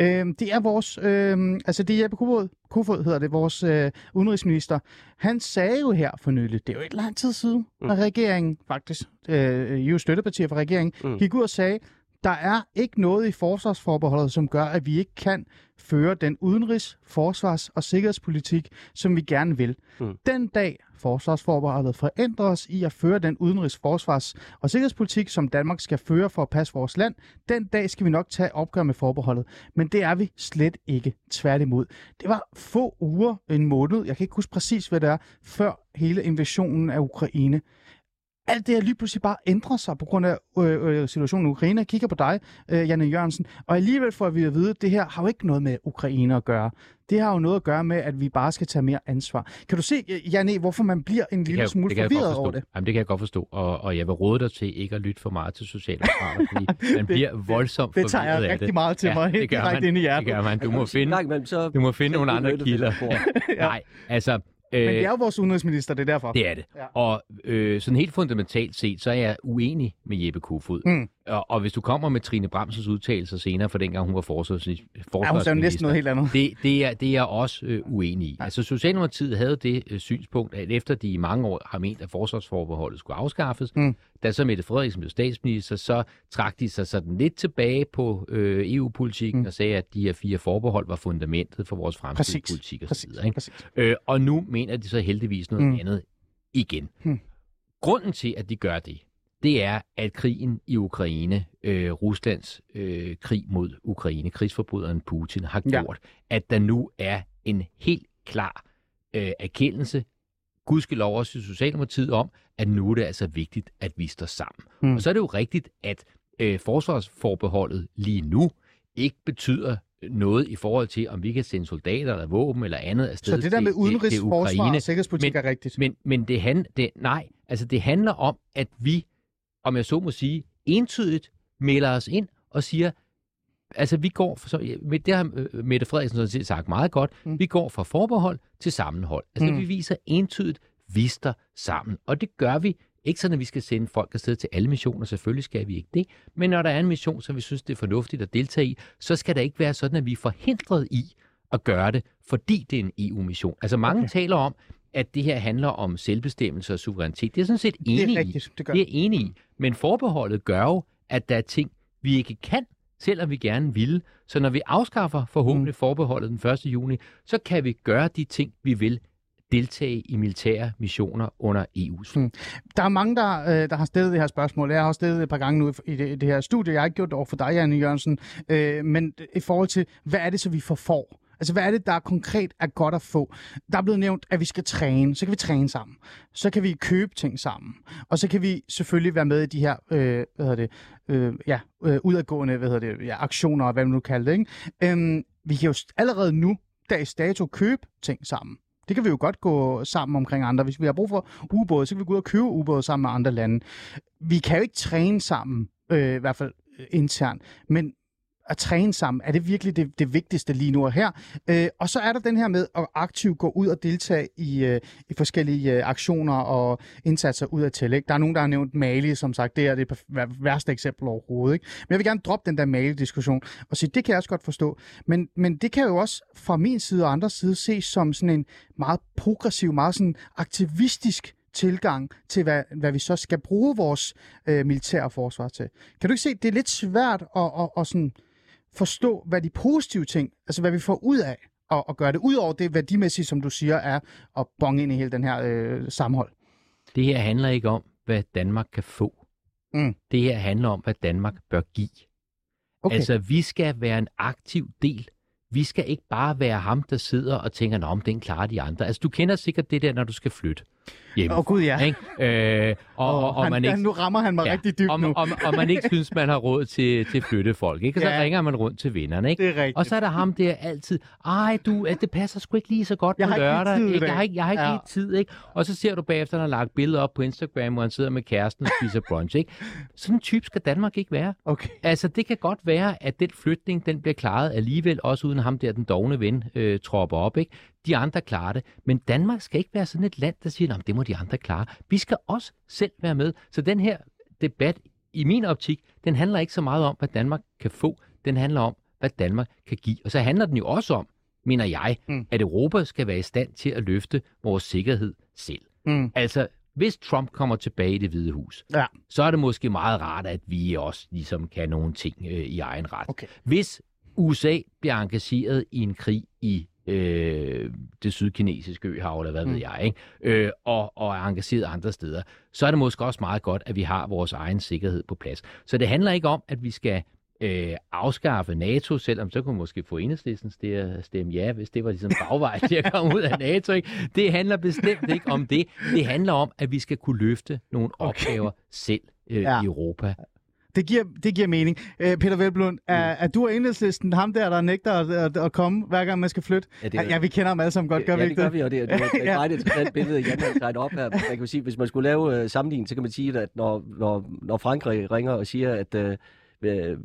Øh, det er vores, øh, altså det er Jeppe Kofod, Kofod hedder det, vores øh, udenrigsminister. Han sagde jo her for nylig, det er jo et lang tid siden, mm. at regeringen faktisk, øh, er jo støttepartier for regeringen, mm. gik ud og sagde, der er ikke noget i forsvarsforbeholdet, som gør, at vi ikke kan føre den udenrigs-, forsvars- og sikkerhedspolitik, som vi gerne vil. Mm. Den dag forsvarsforbeholdet forændrer os i at føre den udenrigs-, forsvars- og sikkerhedspolitik, som Danmark skal føre for at passe vores land, den dag skal vi nok tage opgør med forbeholdet. Men det er vi slet ikke tværtimod. Det var få uger, en måned, jeg kan ikke huske præcis, hvad det er, før hele invasionen af Ukraine alt det her lige pludselig bare ændrer sig på grund af øh, øh, situationen i Ukraine. Jeg kigger på dig, øh, Janne Jørgensen, og alligevel får vi at vide, at det her har jo ikke noget med Ukraine at gøre. Det har jo noget at gøre med, at vi bare skal tage mere ansvar. Kan du se, øh, Janne, hvorfor man bliver en Det lille smule det jeg godt forvirret over det? Jamen, det kan jeg godt forstå, og, og jeg vil råde dig til ikke at lytte for meget til Socialdemokrater, fordi man bliver voldsomt Det tager jeg forvirret af rigtig det. meget til mig, helt det gør direkte man. ind i hjertet. Det gør man. Du må finde, Nej, men så, du må finde nogle andre det kilder. der spor. Nej, altså... Men Øh, det er jo vores udenrigsminister, det er derfor. det er det. Ja. Og øh, sådan helt fundamentalt set, så er jeg uenig med Jeppe Kofod. Mm. Og, og hvis du kommer med Trine Bramsens udtalelser senere, for dengang hun var forsvarsminister, Ja, hun sagde næsten noget helt andet. det, det, er, det er jeg også øh, uenig i. Altså Socialdemokratiet havde det øh, synspunkt, at efter de i mange år har ment, at forsvarsforbeholdet skulle afskaffes, Mm. Da så Mette Frederiksen blev statsminister, så trak de sig sådan lidt tilbage på øh, EU-politikken Mm. og sagde, at de her fire forbehold var fundamentet for vores fremtidige politik og så videre. Ikke? præcis. Øh, og nu mener de så heldigvis noget Mm. andet igen. Mm. Grunden til, at de gør det, det er, at krigen i Ukraine, øh, Ruslands øh, krig mod Ukraine, krigsforbryderen Putin, har Ja. gjort, at der nu er en helt klar øh, erkendelse, gudskelov også i Socialdemokratiet, om, at nu er det altså vigtigt, at vi står sammen. Mm. Og så er det jo rigtigt, at øh, forsvarsforbeholdet lige nu ikke betyder noget i forhold til, om vi kan sende soldater eller våben eller andet afsted Så det der med udenrigs, til forsvar Ukraine. og sikkerhedspolitik er rigtigt. Men, men det, han, det, nej, altså det handler om, at vi, om jeg så må sige, entydigt melder os ind og siger, altså vi går, for, så, med det har øh, Mette Frederiksen sådan set sagt meget godt, Mm. vi går fra forbehold til sammenhold. Altså Mm. vi viser entydigt, vi står sammen. Og det gør vi ikke sådan, at vi skal sende folk afsted til alle missioner, selvfølgelig skal vi ikke det, men når der er en mission, som vi synes, det er fornuftigt at deltage i, så skal det ikke være sådan, at vi er forhindret i at gøre det, fordi det er en EU-mission. Altså mange Okay. taler om, at det her handler om selvbestemmelse og suverænitet. Det er sådan set Det enig er i. rigtigt. Det gør Det er enig i. Men forbeholdet gør jo, at der er ting, vi ikke kan, selvom vi gerne vil. Så når vi afskaffer forhåbentlig Mm. forbeholdet den 1. juni, så kan vi gøre de ting, vi vil deltage i militære missioner under EU's flag. Mm. Der er mange, der, øh, der har stillet det her spørgsmål. Jeg har også stillet det et par gange nu i det, i det her studie. Jeg har ikke gjort det over for dig, Janne Jørgensen. Øh, men i forhold til, hvad er det så, vi får får? Altså, hvad er det, der konkret er godt at få? Der er blevet nævnt, at vi skal træne. Så kan vi træne sammen. Så kan vi købe ting sammen. Og så kan vi selvfølgelig være med i de her, øh, hvad hedder det, øh, ja, øh, udadgående, hvad hedder det, ja, aktioner, og hvad man nu kalder det, ikke? Øhm, vi kan jo allerede nu, dags dato, købe ting sammen. Det kan vi jo godt gå sammen omkring andre. Hvis vi har brug for ubåde, så kan vi gå ud og købe ubåde sammen med andre lande. Vi kan jo ikke træne sammen, øh, i hvert fald øh, internt, men at træne sammen, er det virkelig det, det vigtigste lige nu og her? Øh, og så er der den her med at aktivt gå ud og deltage i, øh, i forskellige øh, aktioner og indsatser ud af til. Ikke? Der er nogen, der har nævnt Mali, som sagt, det er det værste eksempel overhovedet. Ikke? Men jeg vil gerne droppe den der Mali-diskussion og sige, det kan jeg også godt forstå. Men, men det kan jo også fra min side og andres side ses som sådan en meget progressiv, meget sådan aktivistisk tilgang til, hvad, hvad vi så skal bruge vores øh, militære forsvar til. Kan du ikke se, det er lidt svært at, at, at sådan forstå, hvad de positive ting, altså hvad vi får ud af at, at gøre det, udover det værdimæssige, som du siger, er at bonge ind i hele den her øh, sammenhold. Det her handler ikke om, hvad Danmark kan få. Mm. Det her handler om, hvad Danmark bør give. Okay. Altså, vi skal være en aktiv del. Vi skal ikke bare være ham, der sidder og tænker, om den klarer de andre. Altså, du kender sikkert det der, når du skal flytte hjemme. Åh oh, gud, ja. Ikke? Øh, og, og, og, han, man ikke, han, nu rammer han mig ja, rigtig dybt og, nu. og, og man ikke synes, man har råd til, til flyttefolk. Ikke? Og så Ja. ringer man rundt til vennerne. Ikke? Det er rigtigt. Og så er der ham der altid, ej du, at det passer sgu ikke lige så godt Jeg på har ikke lørdag. tid ikke? dag." Jeg har ikke, jeg har ikke Ja. lige tid, ikke? Og så ser du bagefter, han har lagt billeder op på Instagram, hvor han sidder med kæresten og spiser brunch, ikke? Sådan en type skal Danmark ikke være. Okay. Altså, det kan godt være, at den flytning, den bliver klaret alligevel, også uden ham der, den dogne ven, øh, tropper op, ikke? De andre klarer det. Men Danmark skal ikke være sådan et land, der siger, at det må de andre klare. Vi skal også selv være med. Så den her debat, i min optik, den handler ikke så meget om, hvad Danmark kan få. Den handler om, hvad Danmark kan give. Og så handler den jo også om, mener jeg, Mm. at Europa skal være i stand til at løfte vores sikkerhed selv. Mm. Altså, hvis Trump kommer tilbage i det hvide hus, Ja. så er det måske meget rart, at vi også ligesom kan nogle ting øh, i egen ret. Okay. Hvis USA bliver engageret i en krig i øh, det sydkinesiske øhav, eller hvad Mm. ved jeg, ikke? Øh, og, og er engageret andre steder, så er det måske også meget godt, at vi har vores egen sikkerhed på plads. Så det handler ikke om, at vi skal øh, afskaffe NATO, selvom så kunne man måske få enhedslisten til at stemme ja, hvis det var ligesom bagvej til at komme ud af NATO. Ikke? Det handler bestemt ikke om det. Det handler om, at vi skal kunne løfte nogle Okay. opgaver selv øh, Ja. i Europa. Det giver, det giver mening. Øh, Peter Velblund, er, er du og enhedslisten ham der, der nægter at, at, at komme, hver gang man skal flytte? Ja, Ja, ja, vi kender ham alle sammen godt, gør vi ja, det ikke gør det? vi, og det, er- det, det er Ja. et interessant billede, Jan har tegnet op her. Man kan sige, hvis man skulle lave uh, sammenligning, så kan man sige, at når, når, når Frankrig ringer og siger, at uh,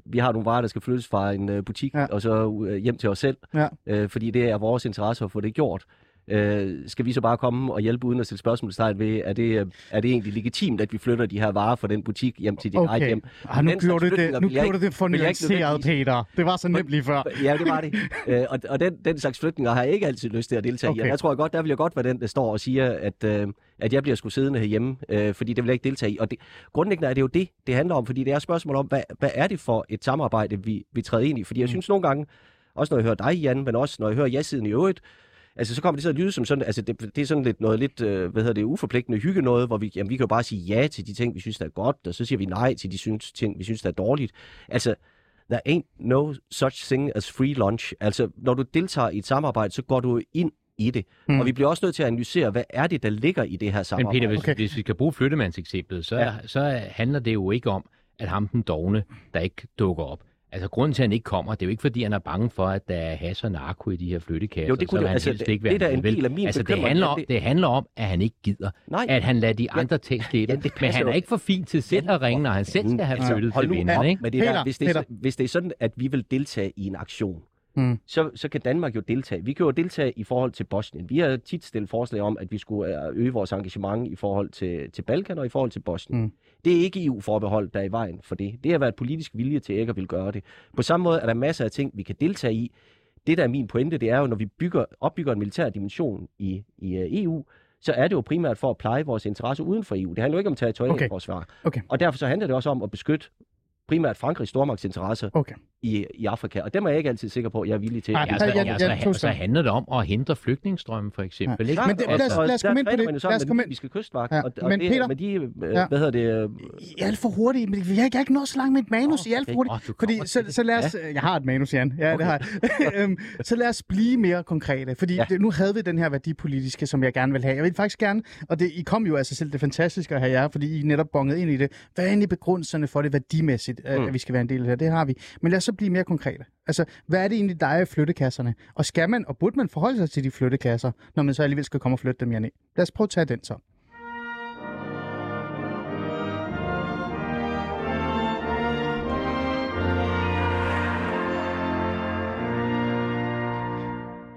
vi har nogle varer, der skal flyttes fra en uh, butik, Ja. ja. og så uh, hjem til os selv, Ja. uh, fordi det er vores interesse at få det gjort. Uh, skal vi så bare komme og hjælpe uden at stille spørgsmålstegn ved, er det, øh, er det egentlig legitimt, at vi flytter de her varer fra den butik hjem til dit eget Okay. hjem? Ah, nu gjorde du det, nu jeg gjorde du det for jeg ikke nuanceret, Peter. Det var så nemt lige før. Ja, det var det. øh, og og den, den slags flytninger har jeg ikke altid lyst til at deltage okay. I. Der tror jeg godt, der vil jeg godt være den, der står og siger, at, øh, at jeg bliver sgu siddende herhjemme, øh, fordi det vil jeg ikke deltage i. Og det, grundlæggende er det jo det, det handler om, fordi det er et spørgsmål om, hvad, hvad er det for et samarbejde, vi, vi træder ind i? Fordi jeg synes nogle gange, også når jeg hører dig, Jan, men også når jeg hører ja-siden i øvrigt, Altså, så kommer det til at lyde som sådan, altså det, det er sådan lidt noget lidt, øh, hvad hedder det, uforpligtende hygge noget, hvor vi, jamen, vi kan jo bare sige ja til de ting, vi synes, der er godt, og så siger vi nej til de synes, ting, vi synes, der er dårligt. Altså, there ain't no such thing as free lunch. Altså, når du deltager i et samarbejde, så går du ind i det. Mm. Og vi bliver også nødt til at analysere, hvad er det, der ligger i det her Men samarbejde. Peter, hvis, Okay. hvis vi skal bruge flyttemandseksemplet, så, ja. så handler det jo ikke om, at ham den dogne, der ikke dukker op. Altså, grunden til, at han ikke kommer, det er jo ikke, fordi han er bange for, at der er hash og narko i de her flyttekasser. Jo, det kunne det- han altså, helst det- ikke det være er en del af min altså, det handler, om, det- det handler om, at han ikke gider. Nej. At han lader de andre tage skæbnen. Ja, det men han er jo. ikke for fin til selv at ringe, når han selv skal have Altså, flyttet hold til vinderne. Ikke? med det der. Hvis det, er, hvis det er sådan, at vi vil deltage i en aktion, Mm. så, så kan Danmark jo deltage. Vi kan jo deltage i forhold til Bosnien. Vi har tit stillet forslag om, at vi skulle øh, øge vores engagement i forhold til, til Balkan og i forhold til Bosnien. Mm. Det er ikke EU-forbehold, der er i vejen for det. Det har været politisk vilje til ikke at vil gøre det. På samme måde er der masser af ting, vi kan deltage i. Det, der er min pointe, det er jo, når vi bygger, opbygger en militær dimension i, i øh, EU, så er det jo primært for at pleje vores interesser uden for EU. Det handler jo ikke om territorialforsvar. Okay. Okay. Og derfor så handler det også om at beskytte primært Frankrigs stormagtsinteresser Okay. I, i Afrika. Og dem er jeg ikke altid sikker på, at jeg er villig til. Ej, Ja, Ja, så, ja, ja, ja, så, handler det om at hindre flygtningestrømmen, for eksempel. Ikke? Men det- lad os- lad os komme ind på det. Lad os komme ind. libyske kystvagt, Ja, og, og men det, Peter- med de, øh, Ja. hvad hedder det, øh, I er alt for hurtigt, men jeg har ikke nået så langt med et manus. I er alt for okay. hurtigt. Du Fordi, så, så lad os, jeg har et manus, Jan. Ja, det har jeg. Øhm, så lad os blive mere konkrete, fordi Ja. det, nu havde vi den her værdipolitiske, som jeg gerne vil have. Jeg vil faktisk gerne, og det, I kom jo sig selv, det er fantastisk at have jer, fordi I netop bongede ind i det. Hvad er egentlig begrundelserne for det værdimæssigt, mm. Mm. at vi skal være en del af det? Det har vi. Men lad os blive mere konkrete. Altså, hvad er det egentlig, der er i flyttekasserne? Og skal man, og burde man forholde sig til de flyttekasser, når man så alligevel skal komme og flytte dem, Jan? Lad os prøve at tage den så.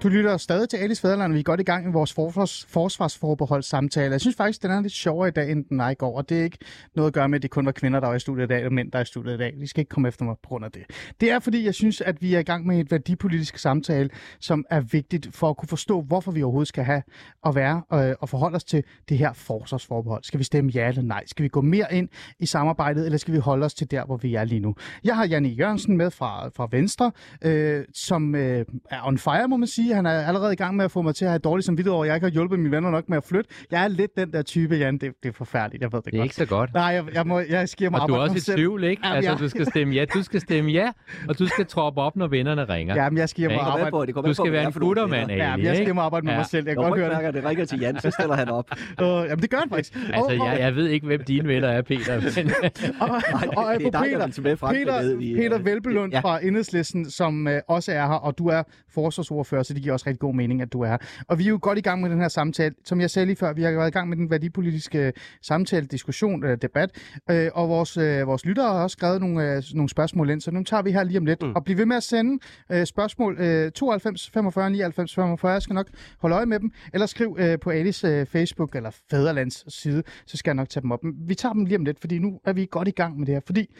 Du lytter stadig til Alice Fæderland, og vi er godt i gang med vores forsvars, forsvarsforbeholdssamtale. Jeg synes faktisk, den er lidt sjovere i dag, end den er i går, og det er ikke noget at gøre med, at det kun var kvinder, der var i studiet i dag, og mænd, der er i studiet i dag. De skal ikke komme efter mig på grund af det. Det er, fordi jeg synes, at vi er i gang med et værdipolitisk samtale, som er vigtigt for at kunne forstå, hvorfor vi overhovedet skal have at være øh, og forholde os til det her forsvarsforbehold. Skal vi stemme ja eller nej? Skal vi gå mere ind i samarbejdet, eller skal vi holde os til der, hvor vi er lige nu? Jeg har Janne Jørgensen med fra, fra Venstre, øh, som øh, er on fire, må man sige. Han er allerede i gang med at få mig til at have dårligt som videre over, at jeg ikke har hjulpet mine venner nok med at flytte. Jeg er lidt den der type, Jan. Det, det er forfærdeligt, jeg ved det, Det er godt. ikke så godt. Nej, jeg, jeg, må, jeg skiver mig Og du er arbejde også mig i tvivl, ikke? Jamen, Altså, jeg- du skal stemme ja, du skal stemme ja, og du skal troppe op, når vennerne ringer. Ja, men jeg skiver mig arbejde. på, det Du på, skal hvad være en guttermand. Ja, jeg skal mig arbejde med Ja. mig selv. Jeg kan godt høre det. det ringer til Jan, så stiller han op. Uh, jamen, det gør han faktisk. Altså, Og- og- jeg, jeg ved ikke, hvem dine venner er, Peter. Men, Og, Nej, og det er dig, Peter, fra Peter, Peter øh, Velbelund fra Enhedslisten, som øh, også er her, og du er forsvarsordfører, så det giver også rigtig god mening, at du er her. Og vi er jo godt i gang med den her samtale. Som jeg sagde lige før, vi har været i gang med den værdipolitiske samtale, diskussion, øh, debat, øh, og vores, øh, vores lyttere har også skrevet nogle, øh, nogle spørgsmål ind, så nu tager vi her lige om lidt. Mm. Og bliv ved med at sende øh, spørgsmål øh, 92 45 99 45. Jeg skal nok holde øje med dem, eller skriv øh, på øh, Facebook eller Fæderlands side, så skal jeg nok tage dem op. Men Vi tager dem lige om lidt, fordi nu er vi godt i gang med det her, fordi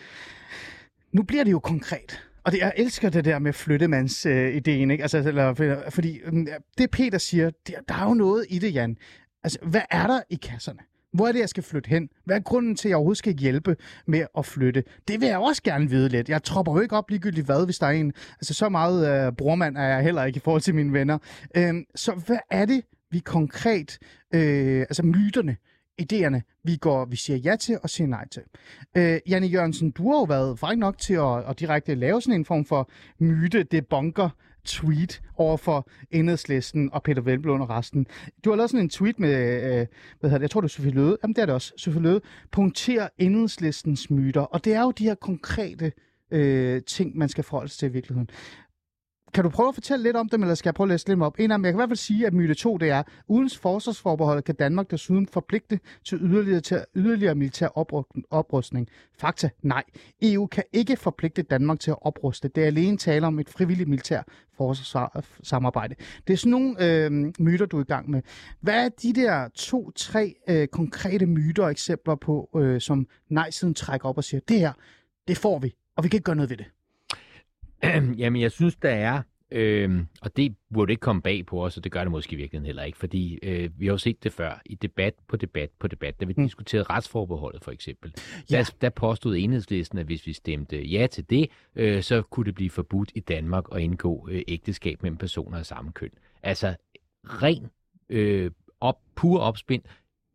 nu bliver det jo konkret. Og det, jeg elsker det der med flyttemands øh, ideen, ikke? Altså, eller, fordi øh, det Peter siger, det, der er jo noget i det, Jan. Altså, hvad er der i kasserne? Hvor er det, jeg skal flytte hen? Hvad er grunden til, at jeg overhovedet skal hjælpe med at flytte? Det vil jeg også gerne vide lidt. Jeg tropper jo ikke op ligegyldigt hvad, hvis der er en... Altså, så meget øh, brormand er jeg heller ikke i forhold til mine venner. Øhm, så hvad er det, vi konkret... Øh, altså, myterne, idéerne, vi går, vi siger ja til og siger nej til. Øh, Janne Jørgensen, du har jo været fræk nok til at, at direkte lave sådan en form for myte, debunker, tweet over for enhedslisten og Peter Velblom og resten. Du har lavet sådan en tweet med, øh, hvad hedder det, jeg tror det er Sofie Løde, jamen det er det også, Sofie Løde, punkterer enhedslistens myter, og det er jo de her konkrete øh, ting, man skal forholde sig til i virkeligheden. Kan du prøve at fortælle lidt om dem, eller skal jeg prøve at læse lidt op? En af dem, jeg kan i hvert fald sige, at myte 2, det er, uden forsvarsforbeholdet kan Danmark desuden forpligte til yderligere, til yderligere militær oprustning. Fakta, nej. EU kan ikke forpligte Danmark til at opruste. Det er alene tale om et frivilligt militær forsvarssamarbejde. Det er sådan nogle øh, myter, du er i gang med. Hvad er de der to-tre øh, konkrete myter og eksempler på, øh, som nej-siden trækker op og siger, det her, det får vi, og vi kan ikke gøre noget ved det? Jamen, jeg synes, der er, øh, og det burde ikke komme bag på os, og det gør det måske i virkeligheden heller ikke, fordi øh, vi har jo set det før i debat på debat på debat, da vi mm. diskuterede retsforbeholdet for eksempel. Ja. Der, der påstod enhedslisten, at hvis vi stemte ja til det, øh, så kunne det blive forbudt i Danmark at indgå øh, ægteskab mellem personer af samme køn. Altså ren, øh, op, pur opspind,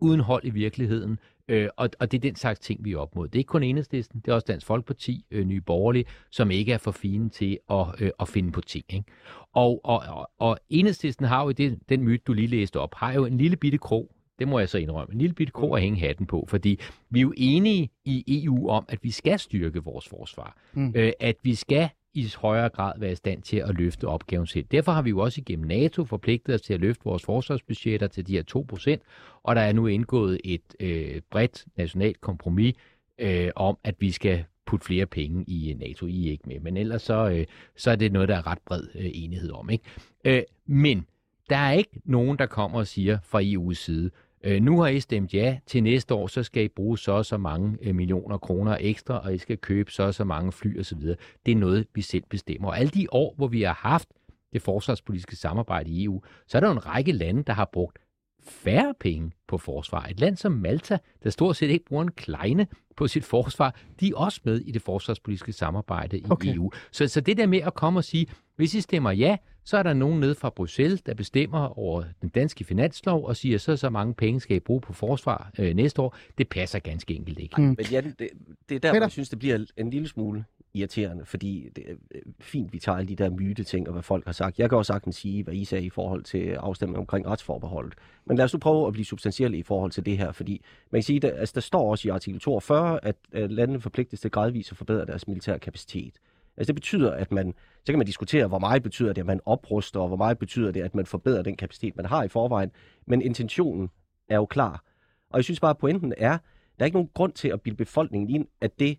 uden hold i virkeligheden, Øh, og, og det er den slags ting, vi er op mod. Det er ikke kun enhedslisten, det er også Dansk Folkeparti, øh, Nye Borgerlige, som ikke er for fine til at, øh, at finde på ting. Ikke? Og, og, og, og enhedslisten har jo det, den myte, du lige læste op, har jo en lille bitte krog, det må jeg så indrømme, en lille bitte krog at hænge hatten på, fordi vi er jo enige i EU om, at vi skal styrke vores forsvar. Mm. Øh, at vi skal i højere grad være i stand til at løfte opgaven selv. Derfor har vi jo også igennem NATO forpligtet os til at løfte vores forsvarsbudgetter til de her 2%, og der er nu indgået et øh, bredt nationalt kompromis øh, om, at vi skal putte flere penge i øh, NATO. I er ikke med, men ellers så, øh, så er det noget, der er ret bred øh, enighed om. Ikke? Øh, men der er ikke nogen, der kommer og siger fra EU's side, Øh, nu har I stemt ja til næste år, så skal I bruge så og så mange øh, millioner kroner ekstra, og I skal købe så og så mange fly osv. Det er noget, vi selv bestemmer. Og alle de år, hvor vi har haft det forsvarspolitiske samarbejde i EU, så er der jo en række lande, der har brugt færre penge på forsvar. Et land som Malta, der stort set ikke bruger en kleine på sit forsvar, de er også med i det forsvarspolitiske samarbejde i okay. EU. Så, så det der med at komme og sige, hvis I stemmer ja, så er der nogen nede fra Bruxelles, der bestemmer over den danske finanslov og siger, så så mange penge skal I bruge på forsvar øh, næste år. Det passer ganske enkelt ikke. Mm. Men ja, det, det er der, Peter? hvor jeg synes, det bliver en lille smule irriterende, fordi det er øh, fint, vi tager alle de der myte-ting og hvad folk har sagt. Jeg kan også sagtens sige, hvad I sagde i forhold til afstemningen omkring retsforbeholdet. Men lad os nu prøve at blive substantielle i forhold til det her, fordi man kan sige, at altså, der står også i artikel 42, at øh, landene forpligtes til gradvist at forbedre deres militære kapacitet. Altså det betyder, at man, så kan man diskutere, hvor meget betyder det, at man opruster, og hvor meget betyder det, at man forbedrer den kapacitet, man har i forvejen. Men intentionen er jo klar. Og jeg synes bare, at pointen er, der er ikke nogen grund til at bilde befolkningen ind, at det,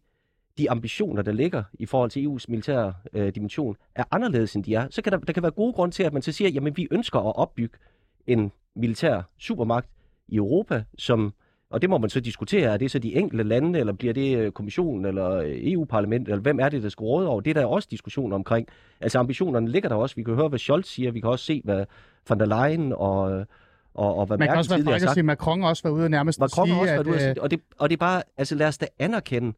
de ambitioner, der ligger i forhold til EU's militære øh, dimension, er anderledes, end de er. Så kan der, der kan være gode grunde til, at man så siger, jamen vi ønsker at opbygge en militær supermagt i Europa, som, og det må man så diskutere, er det så de enkelte lande, eller bliver det øh, kommissionen, eller øh, EU-parlamentet, eller hvem er det, der skal råde over? Det er der også diskussion omkring. Altså ambitionerne ligger der også. Vi kan høre, hvad Scholz siger, vi kan også se, hvad von der Leyen og, og, og hvad Man kan Merkel også være at sagt. sige, Macron også været ude nærmest at Macron har sige, også været ude at sige at, og det, og det er bare, altså lad os da anerkende,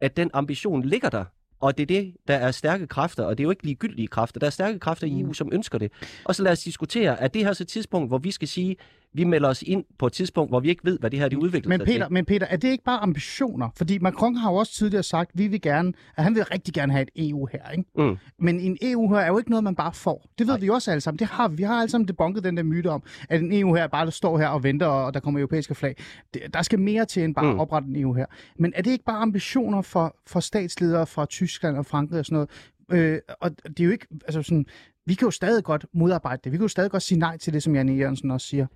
at den ambition ligger der, og det er det, der er stærke kræfter, og det er jo ikke ligegyldige kræfter, der er stærke kræfter i EU, som ønsker det. Og så lad os diskutere, at det her så et tidspunkt, hvor vi skal sige, vi melder os ind på et tidspunkt, hvor vi ikke ved, hvad det her det udvikler men sig Peter, til. men Peter, er det ikke bare ambitioner? Fordi Macron har jo også tidligere sagt, at vi vil gerne, at han vil rigtig gerne have et EU her, ikke? Mm. Men en EU her er jo ikke noget, man bare får. Det ved Nej. vi også alle sammen. Det har vi. Vi har alle sammen debunket den der myte om, at en EU her bare står her og venter, og der kommer europæiske flag. Der skal mere til end bare Mm. oprette en EU her. Men er det ikke bare ambitioner for, for statsledere fra Tyskland og Frankrig og sådan noget? Øh, og det er jo ikke, altså sådan, vi kan jo stadig godt modarbejde det. Vi kan jo stadig godt sige nej til det, som Jan E. Jørgensen også siger.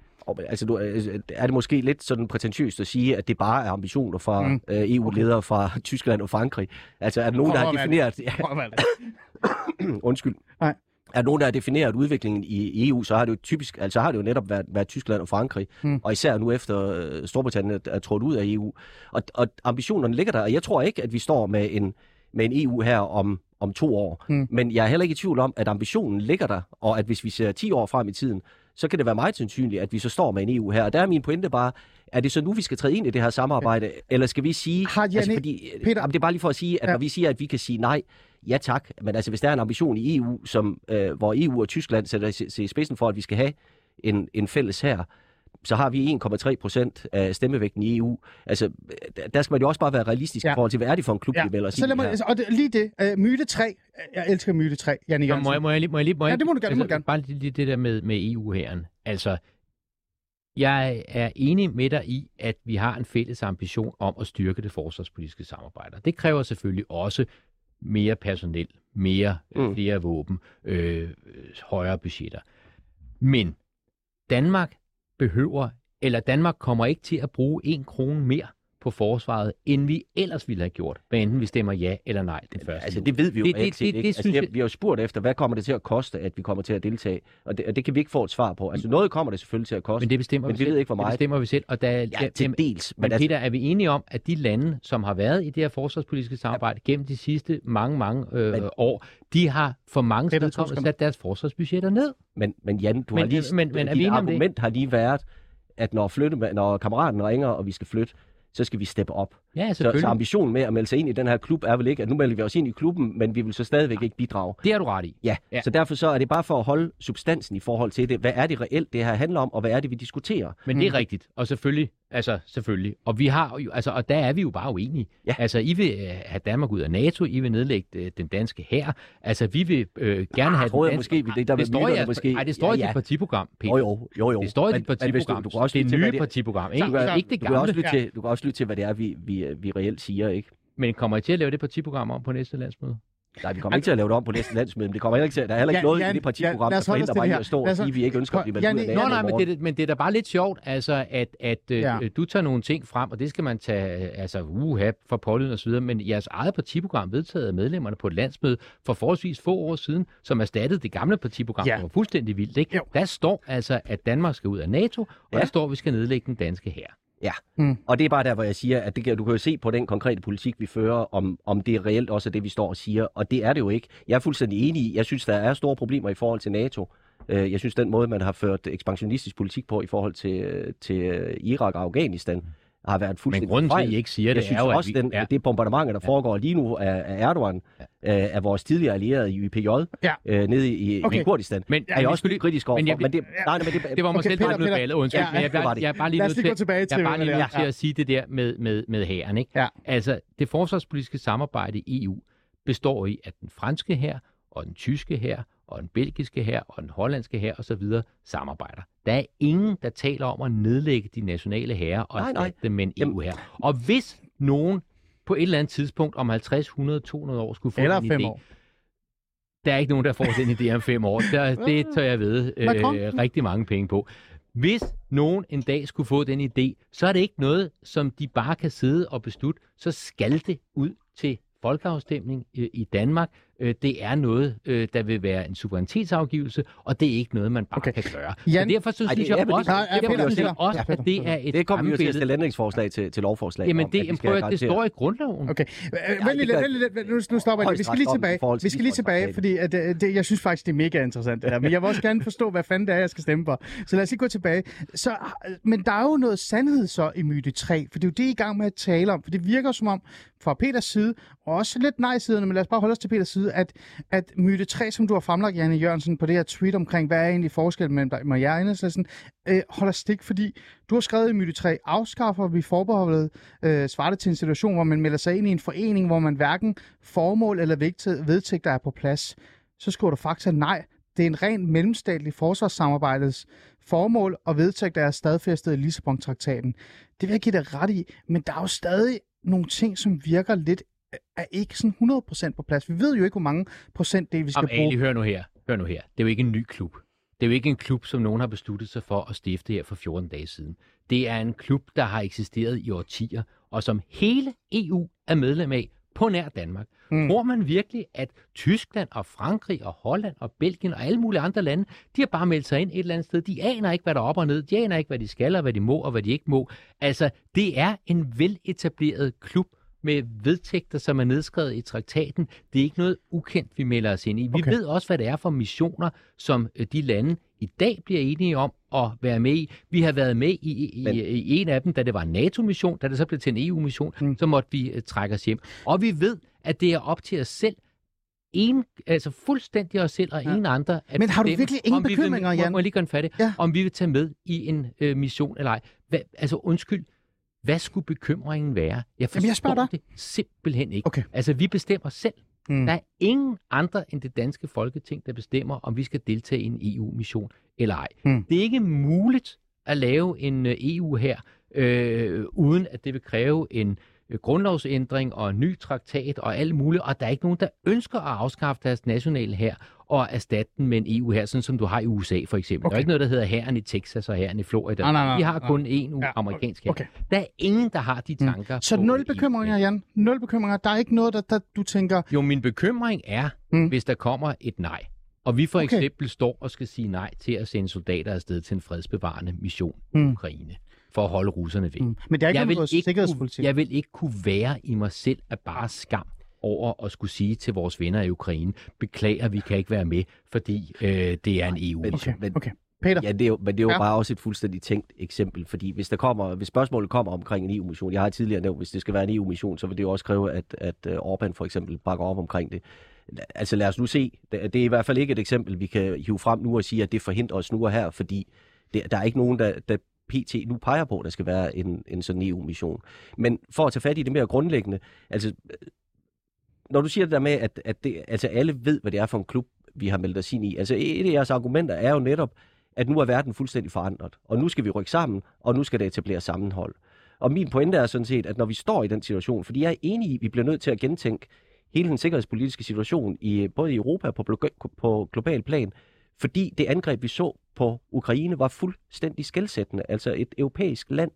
Altså, du, øh, er det måske lidt sådan prætentiøst at sige, at det bare er ambitioner fra Mm. mm. øh, EU-ledere fra Tyskland og Frankrig? Altså, er der nogen, der har defineret... Undskyld. Nej. Er nogen, der har defineret udviklingen i EU, så har det jo typisk, altså har det jo netop været, været Tyskland og Frankrig, Hmm. og især nu efter øh, Storbritannien er, er trådt ud af EU. Og, og ambitionerne ligger der, og jeg tror ikke, at vi står med en, med en EU her om, om to år. Hmm. Men jeg er heller ikke i tvivl om, at ambitionen ligger der, og at hvis vi ser 10 år frem i tiden, så kan det være meget sandsynligt, at vi så står med en EU her. Og der er min pointe bare, er det så nu, vi skal træde ind i det her samarbejde, eller skal vi sige... Har altså, fordi, Peter- Jamen, det er bare lige for at sige, at Ja. når vi siger, at vi kan sige nej, ja tak, men altså hvis der er en ambition i EU, som, øh, hvor EU og Tyskland sætter sig i spidsen for, at vi skal have en, en fælles her, så har vi 1,3 procent af stemmevægten i EU. Altså, der skal man jo også bare være realistisk Ja. i forhold til, hvad er det for en klub, vi melder os så lad mig, og det, lige det, uh, myte 3, jeg elsker myte 3, Jan E. Nå, Jørgensen. må, jeg, må, jeg lige, må jeg lige... Må Ja, jeg, det må du gerne, det må du gerne. Bare lige det der med, med EU-hæren. Altså, jeg er enig med dig i, at vi har en fælles ambition om at styrke det forsvarspolitiske samarbejde. Det kræver selvfølgelig også mere personel, mere Mm. flere våben, øh, højere budgetter. Men Danmark behøver, eller Danmark kommer ikke til at bruge en krone mere på forsvaret, end vi ellers ville have gjort, hvad enten vi stemmer ja eller nej den første. Altså, det ved vi jo Det- det- det- ikke. det altså, synes det, jeg- Vi har jo spurgt efter, hvad kommer det til at koste, at vi kommer til at deltage? Og det, og det kan vi ikke få et svar på. Altså, noget kommer det selvfølgelig til at koste, Men det bestemmer men vi vi selv. ved ikke, hvor Det meget. bestemmer vi selv. Og der, Ja, til dels. Men, Men, altså, Peter, er vi enige om, at de lande, som har været i det her forsvarspolitiske samarbejde gennem de sidste mange, mange øh, Men- år, de har for mange sekunder. sat deres forsvarsbudgetter ned. men, men Jan, du Men- har lige, men- men er vi dit det? argument har lige været, at når, flytte, når kammeraten ringer, og vi skal flytte, så skal vi steppe op. Ja, Så, selvfølgelig. så ambitionen med at melde sig ind i den her klub er vel ikke, at nu melder vi os ind i klubben, men vi vil så stadigvæk ikke bidrage. Det har du ret i. Ja, Ja. så derfor så er det bare for at holde substansen i forhold til det. Hvad er det reelt, det her handler om, og hvad er det, vi diskuterer? Men det er rigtigt. Og selvfølgelig, altså selvfølgelig. Og vi har jo, altså, og der er vi jo bare uenige. Ja. Altså, I vil øh, have Danmark ud af NATO, I vil nedlægge øh, den danske hær. Altså, vi vil øh, gerne have tror den jeg danske... måske, det- der det vil står jeres, måske- Nej, det står Ja, i ja. dit partiprogram, Peter. Jo, jo, jo, jo. Det står i Men- dit men hvis du- partiprogram. du kan også det nye partiprogram, ikke? Så- så- ikke det Du kan, også gamle. lytte til, du kan også lytte til, hvad det er, vi, vi, vi reelt siger, ikke? Men kommer I til at lave det partiprogram om på næste landsmøde? Nej, vi kommer ikke til at lave det om på næste landsmøde, men det kommer heller ikke til, der er heller ikke Ja, noget Jan- i det partiprogram, Jan, der forhindrer mig i at stå og sige, at vi ikke ønsker at blive valgt Jan- ud af nej, i men det, er- men det er da bare lidt sjovt, altså, at, at Ja. ja. du tager nogle ting frem, og det skal man tage altså, uha, for pålydende og så videre, men jeres eget partiprogram vedtaget af medlemmerne på et landsmøde for forholdsvis få år siden, som erstattede det gamle partiprogram, Ja. som var fuldstændig vildt. Ikke? Jo. Der står altså, at Danmark skal ud af NATO, og Ja. ja. der står, at vi skal nedlægge den danske hær. Og det er bare der, hvor jeg siger, at det kan, du kan jo se på den konkrete politik, vi fører, om, om det reelt også er det, vi står og siger. Og det er det jo ikke. Jeg er fuldstændig enig i. Jeg synes, der er store problemer i forhold til NATO. Øh, jeg synes, den måde, man har ført ekspansionistisk politik på i forhold til, øh, til øh, Irak og Afghanistan, har været Men fuldstændig grunden til, at. I ikke siger Jeg det, synes er jo, at også, vi, den, ja, det bombardement, der foregår lige nu af, af Erdogan, ja. af vores tidligere allierede i YPJ, Ja. øh, nede i, Okay. i Kurdistan, Men- er jeg men også skulle- kritisk over men men, jeg jeg, men det, nej, nej, men det, det var Okay, måske lidt meget blevet Peter. ballet, undskyld, Ja, men jeg, det var jeg, jeg er bare lige nødt lige til, tilbage jeg til, er bare lige nødt til at sige det der med, med, med hæren. Ikke? Ja. Altså, det forsvarspolitiske samarbejde i EU består i, at den franske her og den tyske her og den belgiske her og den hollandske her osv. samarbejder. Der er ingen, der taler om at nedlægge de nationale herrer og Nej, erstatte dem med en EU her. Og hvis nogen på et eller andet tidspunkt om 50, 100, 200 år skulle få Eller en fem idé, år. der er ikke nogen, der får den idé om fem år. Der, det tør jeg ved øh, rigtig mange penge på. Hvis nogen en dag skulle få den idé, så er det ikke noget, som de bare kan sidde og beslutte. Så skal det ud til folkeafstemning i Danmark. Øh, det er noget, øh, der vil være en suverænitetsafgivelse, og det er ikke noget, man bare Okay. kan gøre. Jan- så derfor så Ej, synes jeg også, Nej, ja, derfor Peter, synes jeg Peter. også, Ja, at det er et det kommer vi jo til at stille ændringsforslag til, til lovforslag Jamen om, det, skal prøv, at- det står i grundloven. Okay, vent lidt, vent lidt, nu, nu stopper jeg. Vi skal lige tilbage, vi skal lige tilbage, fordi at, øh, det, jeg synes faktisk, det er mega interessant det her, men jeg vil også gerne forstå, hvad fanden det er, jeg skal stemme for. Så lad os lige gå tilbage. Så, øh, men der er jo noget sandhed så i myte 3, for det er jo det, I er i gang med at tale om, for det virker som om, fra Peters side, og også lidt nej-siderne, men lad os bare holde os til Peters side, at, at myte 3, som du har fremlagt, Janne Jørgensen, på det her tweet omkring, hvad er egentlig forskellen mellem dig og jer og Enhedslisten, øh, holder stik, fordi du har skrevet i myte 3, afskaffer vi forbeholdet øh, svarte til en situation, hvor man melder sig ind i en forening, hvor man hverken formål eller vedtægter er på plads. Så skriver du faktisk nej. Det er en ren mellemstatlig forsvarssamarbejdets formål og vedtægter er stadfæstet i Lissabon-traktaten. Det vil jeg give dig ret i, men der er jo stadig nogle ting, som virker lidt er ikke sådan 100% på plads. Vi ved jo ikke, hvor mange procentdel vi skal Jamen, bruge. Ali, hør nu her. Hør nu her. Det er jo ikke en ny klub. Det er jo ikke en klub, som nogen har besluttet sig for at stifte her for 14 dage siden. Det er en klub, der har eksisteret i årtier, og som hele EU er medlem af på nær Danmark. Mm. Tror man virkelig, at Tyskland og Frankrig og Holland og Belgien og alle mulige andre lande, de har bare meldt sig ind et eller andet sted. De aner ikke, hvad der er op og ned. De aner ikke, hvad de skal og hvad de må og hvad de ikke må. Altså, det er en veletableret klub med vedtægter, som er nedskrevet i traktaten. Det er ikke noget ukendt, vi melder os ind i. Vi Okay. ved også, hvad det er for missioner, som øh, de lande i dag bliver enige om at være med i. Vi har været med i, i, Men- i en af dem, da det var en NATO-mission, da det så blev til en EU-mission, Mm. så måtte vi uh, trække os hjem. Og vi ved, at det er op til os selv, en, altså fuldstændig os selv og Ja. ingen andre. At Men har du virkelig ingen om vi vil- bekymringer, må- Jan? Må jeg lige gøre en færdig? Ja. Om vi vil tage med i en øh, mission eller ej. Hvad, altså undskyld, hvad skulle bekymringen være? Jeg forstår Jamen, jeg spørger det simpelthen ikke. Okay. Altså, vi bestemmer selv. Mm. Mm. Der er ingen andre end det danske folketing, der bestemmer, om vi skal deltage i en EU-mission eller ej. Mm. Det er ikke muligt at lave en øh, EU her, øh, uden at det vil kræve en øh, grundlovsændring og en ny traktat og alt muligt, og der er ikke nogen, der ønsker at afskaffe deres nationale her og erstatte den med en EU her, sådan som du har i USA for eksempel. Okay. Der er ikke noget, der hedder hæren i Texas og hæren i Florida. Nej, nej, nej, Vi har nej. kun en Ja, amerikansk her. okay. Der er ingen, der har de tanker. Så på, nul øh, bekymringer, Jan. Nul bekymringer. Der er ikke noget, der, der du tænker, jo, min bekymring er, Mm. mm. hvis der kommer et nej. Og vi for Okay. eksempel står og skal sige nej til at sende soldater afsted til en fredsbevarende mission i Mm. Ukraine, for at holde russerne væk. mm. men det er ikke jeg, noget vil ikke kunne, sikkerhedspolitik. jeg vil ikke kunne være i mig selv af bare skam over at skulle sige til vores venner i Ukraine, beklager, vi kan ikke være med, fordi øh, det er en EU. Men- Okay, men- okay. Peter, Ja, det er jo, men det er jo Ja. bare også et fuldstændig tænkt eksempel, fordi hvis der kommer, hvis spørgsmålet kommer omkring en EU-mission, jeg har tidligere nævnt, hvis det skal være en EU-mission, så vil det jo også kræve, at, at øh, Orbán for eksempel bakker op omkring det. Altså lad os nu se, det det er i hvert fald ikke et eksempel, vi kan hive frem nu og sige, at det forhindrer os nu og her, fordi det, der er ikke nogen, der, der PT nu peger på, at der skal være en, en sådan EU-mission. Men for at tage fat i det mere grundlæggende, altså øh, når du siger det der med, at, at det, altså alle ved, hvad det er for en klub, vi har meldt os ind i. Altså et af jeres argumenter er jo netop, at nu er verden fuldstændig forandret, og nu skal vi rykke sammen, og nu skal der etablere sammenhold. Og min pointe er sådan set, at når vi står i den situation, fordi jeg er enig i, at vi bliver nødt til at gentænke hele den sikkerhedspolitiske situation, i både i Europa og på, på global plan, fordi det angreb, vi så på Ukraine, var fuldstændig skældsættende. Altså et europæisk land,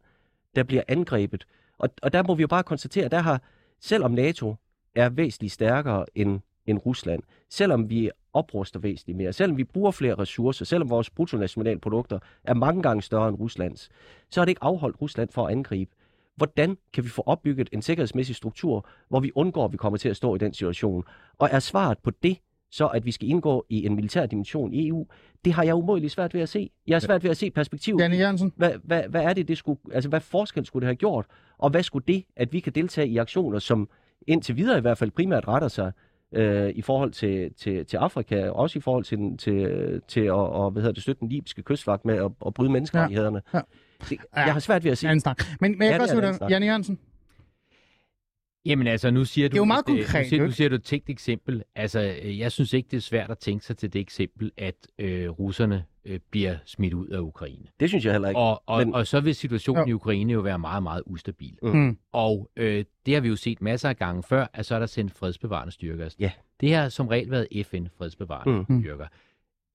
der bliver angrebet. Og, og der må vi jo bare konstatere, at der har, selvom NATO er væsentligt stærkere end, end Rusland, selvom vi opruster væsentligt mere, selvom vi bruger flere ressourcer, selvom vores bruttonationalprodukter er mange gange større end Ruslands, så har det ikke afholdt Rusland for at angribe. Hvordan kan vi få opbygget en sikkerhedsmæssig struktur, hvor vi undgår, at vi kommer til at stå i den situation? Og er svaret på det, så at vi skal indgå i en militær dimension i EU, det har jeg umådeligt svært ved at se. Jeg har svært ved at se perspektivet. Janne Jørgensen? Hvad, hvad, hvad er det, det skulle, altså hvad forskel skulle det have gjort? Og hvad skulle det, at vi kan deltage i aktioner, som indtil videre i hvert fald primært retter sig øh, i forhold til, til, til Afrika, og også i forhold til, til, til at og, hvad hedder det, støtte den libyske kystvagt med at, at bryde menneskerettighederne. Ja. Det, jeg har svært ved at se. Anden snak. Men, men jeg Ja, kan også. Janne Jørgensen. Jamen altså, nu siger du... Det er jo meget et, konkret, Nu siger, nu siger du et tænkt eksempel. Altså, øh, jeg synes ikke, det er svært at tænke sig til det eksempel, at øh, russerne øh, bliver smidt ud af Ukraine. Det synes jeg heller ikke. Og, og, Men- og så vil situationen Jo. i Ukraine jo være meget, meget ustabil. Mm. Og øh, det har vi jo set masser af gange før, at så er der sendt fredsbevarende styrker. Ja. Det har som regel været FN-fredsbevarende Mm. mm.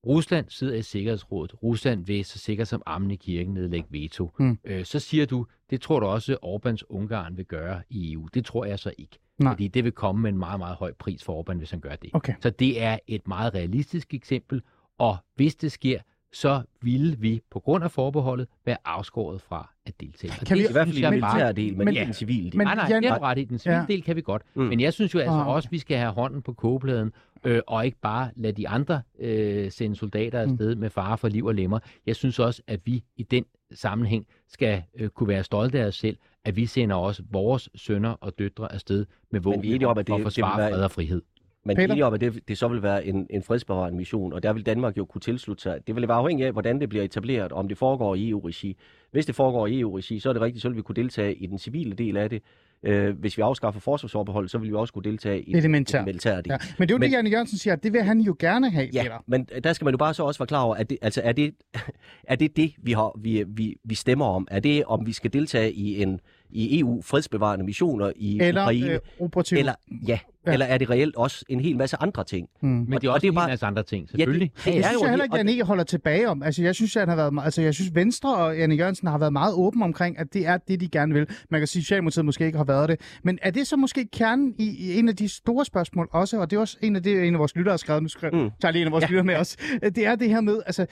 Rusland sidder i Sikkerhedsrådet. Rusland vil så sikkert som ammen i kirken nedlægge veto. Mm. Øh, så siger du, det tror du også, Orbans Ungarn vil gøre i EU. Det tror jeg så ikke. Nej. Fordi det vil komme med en meget, meget høj pris for Orbán, hvis han gør det. Okay. Så det er et meget realistisk eksempel, og hvis det sker, så ville vi på grund af forbeholdet være afskåret fra at deltage. Kan det vi- I hvert fald i jeg den militære del, men, men- ikke den civile del. men- Nej, nej, Jan- du ret i. Den civile Ja. del kan vi godt. Mm. Men jeg synes jo altså okay. også, vi skal have hånden på kogepladen, øh, og ikke bare lade de andre øh, sende soldater Mm. afsted mm. med fare for liv og lemmer. Jeg synes også, at vi i den sammenhæng skal øh, kunne være stolte af os selv, at vi sender også vores sønner og døtre afsted med våben at for at forsvare fred og frihed. Men Peter? Enige om, at det, det så vil være en, en fredsbevarende mission, og der vil Danmark jo kunne tilslutte sig. Det vil være afhængigt af, hvordan det bliver etableret, om det foregår i EU-regi. Hvis det foregår i EU-regi, så er det rigtigt, så vil vi kunne deltage i den civile del af det. Øh, hvis vi afskaffer forsvarsforbeholdet, så vil vi også kunne deltage i, I det militære. del. Ja. Men det er jo Men- det, Janne Jørgensen siger, at det vil han jo gerne have, Ja, Peter. men der skal man jo bare så også være klar over, at det, altså er det, er det det, vi, har, vi, vi, vi stemmer om? Er det, om vi skal deltage i en i EU fredsbevarende missioner i Eller Ukraine? øh, operativ. eller, ja, Ja. eller er det reelt også en hel masse andre ting? Mm. Men det er og også det er en bare- hel masse andre ting, Ja, det, selvfølgelig. det Det er synes jo jeg heller ikke, Janne ikke holder tilbage om. Altså, jeg synes, at han har været, altså, jeg synes, Venstre og Janne Jørgensen har været meget åben omkring, at det er det, de gerne vil. Man kan sige, at Socialdemokratiet måske ikke har været det. Men er det så måske kernen i, i en af de store spørgsmål også? Og det er også en af det, en af vores lyttere har skrevet. Nu skrev, mm. Tager lige en af vores ja. lyttere med os. Det er det her med, altså,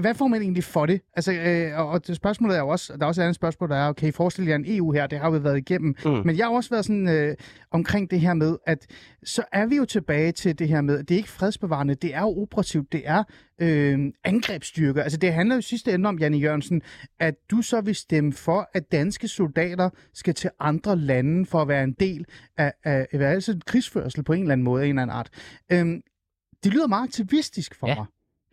hvad får man egentlig for det? Altså, øh, og- og det spørgsmålet er jo også, der er også et andet spørgsmål, der er, okay, forestil jer en EU her, det har vi været igennem. Mm. Men jeg har også været sådan øh, omkring det her med, at så er vi jo tilbage til det her med, at det er ikke fredsbevarende, det er jo operativt, det er øh, angrebsstyrker. Altså det handler jo sidste ende om, Janne Jørgensen, at du så vil stemme for, at danske soldater skal til andre lande for at være en del af, af, af altså en krigsførsel på en eller anden måde, en eller anden art. Øhm, det lyder meget aktivistisk for Ja. mig.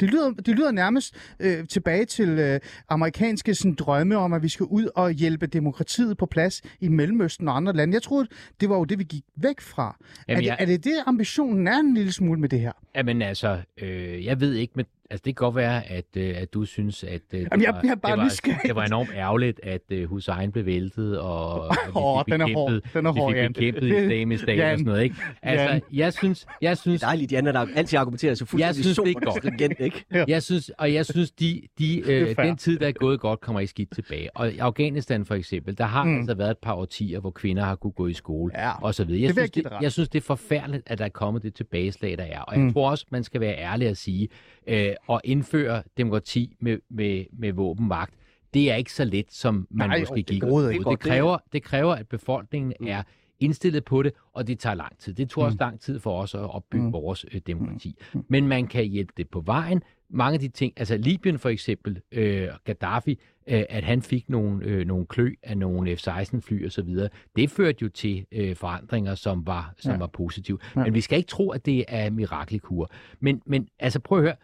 Det lyder, det lyder nærmest øh, tilbage til øh, amerikanske sådan, drømme om, at vi skal ud og hjælpe demokratiet på plads i Mellemøsten og andre lande. Jeg troede, det var jo det, vi gik væk fra. Jamen, er, det, jeg- er det det, ambitionen er en lille smule med det her? Jamen altså, øh, jeg ved ikke, men altså, det kan godt være, at, øh, at du synes, at øh, det, Jamen, jeg var, bliver bare det, var, nysgerrig. det var enormt ærgerligt, at øh, Hussein blev væltet, og, og vi Åh, fik den er hård. Den er vi hård, fik Jan. bekæmpet Det- islamisk stat Jan. og sådan noget. Ikke? Altså, Jan. jeg synes, jeg synes, dejligt, Janne, der altid argumenterer så fuldstændig synes, det er godt. stringent, ikke? jeg synes, og jeg synes, de, de, er øh, den tid, der er gået godt, kommer ikke skidt tilbage. Og i Afghanistan for eksempel, der har Mm. mm. altså været et par årtier, hvor kvinder har kunne gå i skole Ja. og så videre. Jeg, Det jeg synes, det, jeg synes, det er forfærdeligt, at der er kommet det tilbageslag, der er. Og Mm. jeg tror også, man skal være ærlig at sige, øh, at indføre demokrati med, med, med våbenmagt, det er ikke så let, som man Nej, måske det gik ud. ikke. Det kræver, det kræver, at befolkningen Mm. er indstillet på det, og det tager lang tid. Det tog Mm. også lang tid for os at opbygge Mm. mm. vores øh, demokrati. Mm. Men man kan hjælpe det på vejen. Mange af de ting, altså Libyen for eksempel, øh, Gaddafi, øh, at han fik nogle, øh, nogle klø af nogle F-16-fly osv., det førte jo til øh, forandringer, som var, som Ja. var positive. Ja. Men vi skal ikke tro, at det er mirakelkur. Men, men altså prøv at høre,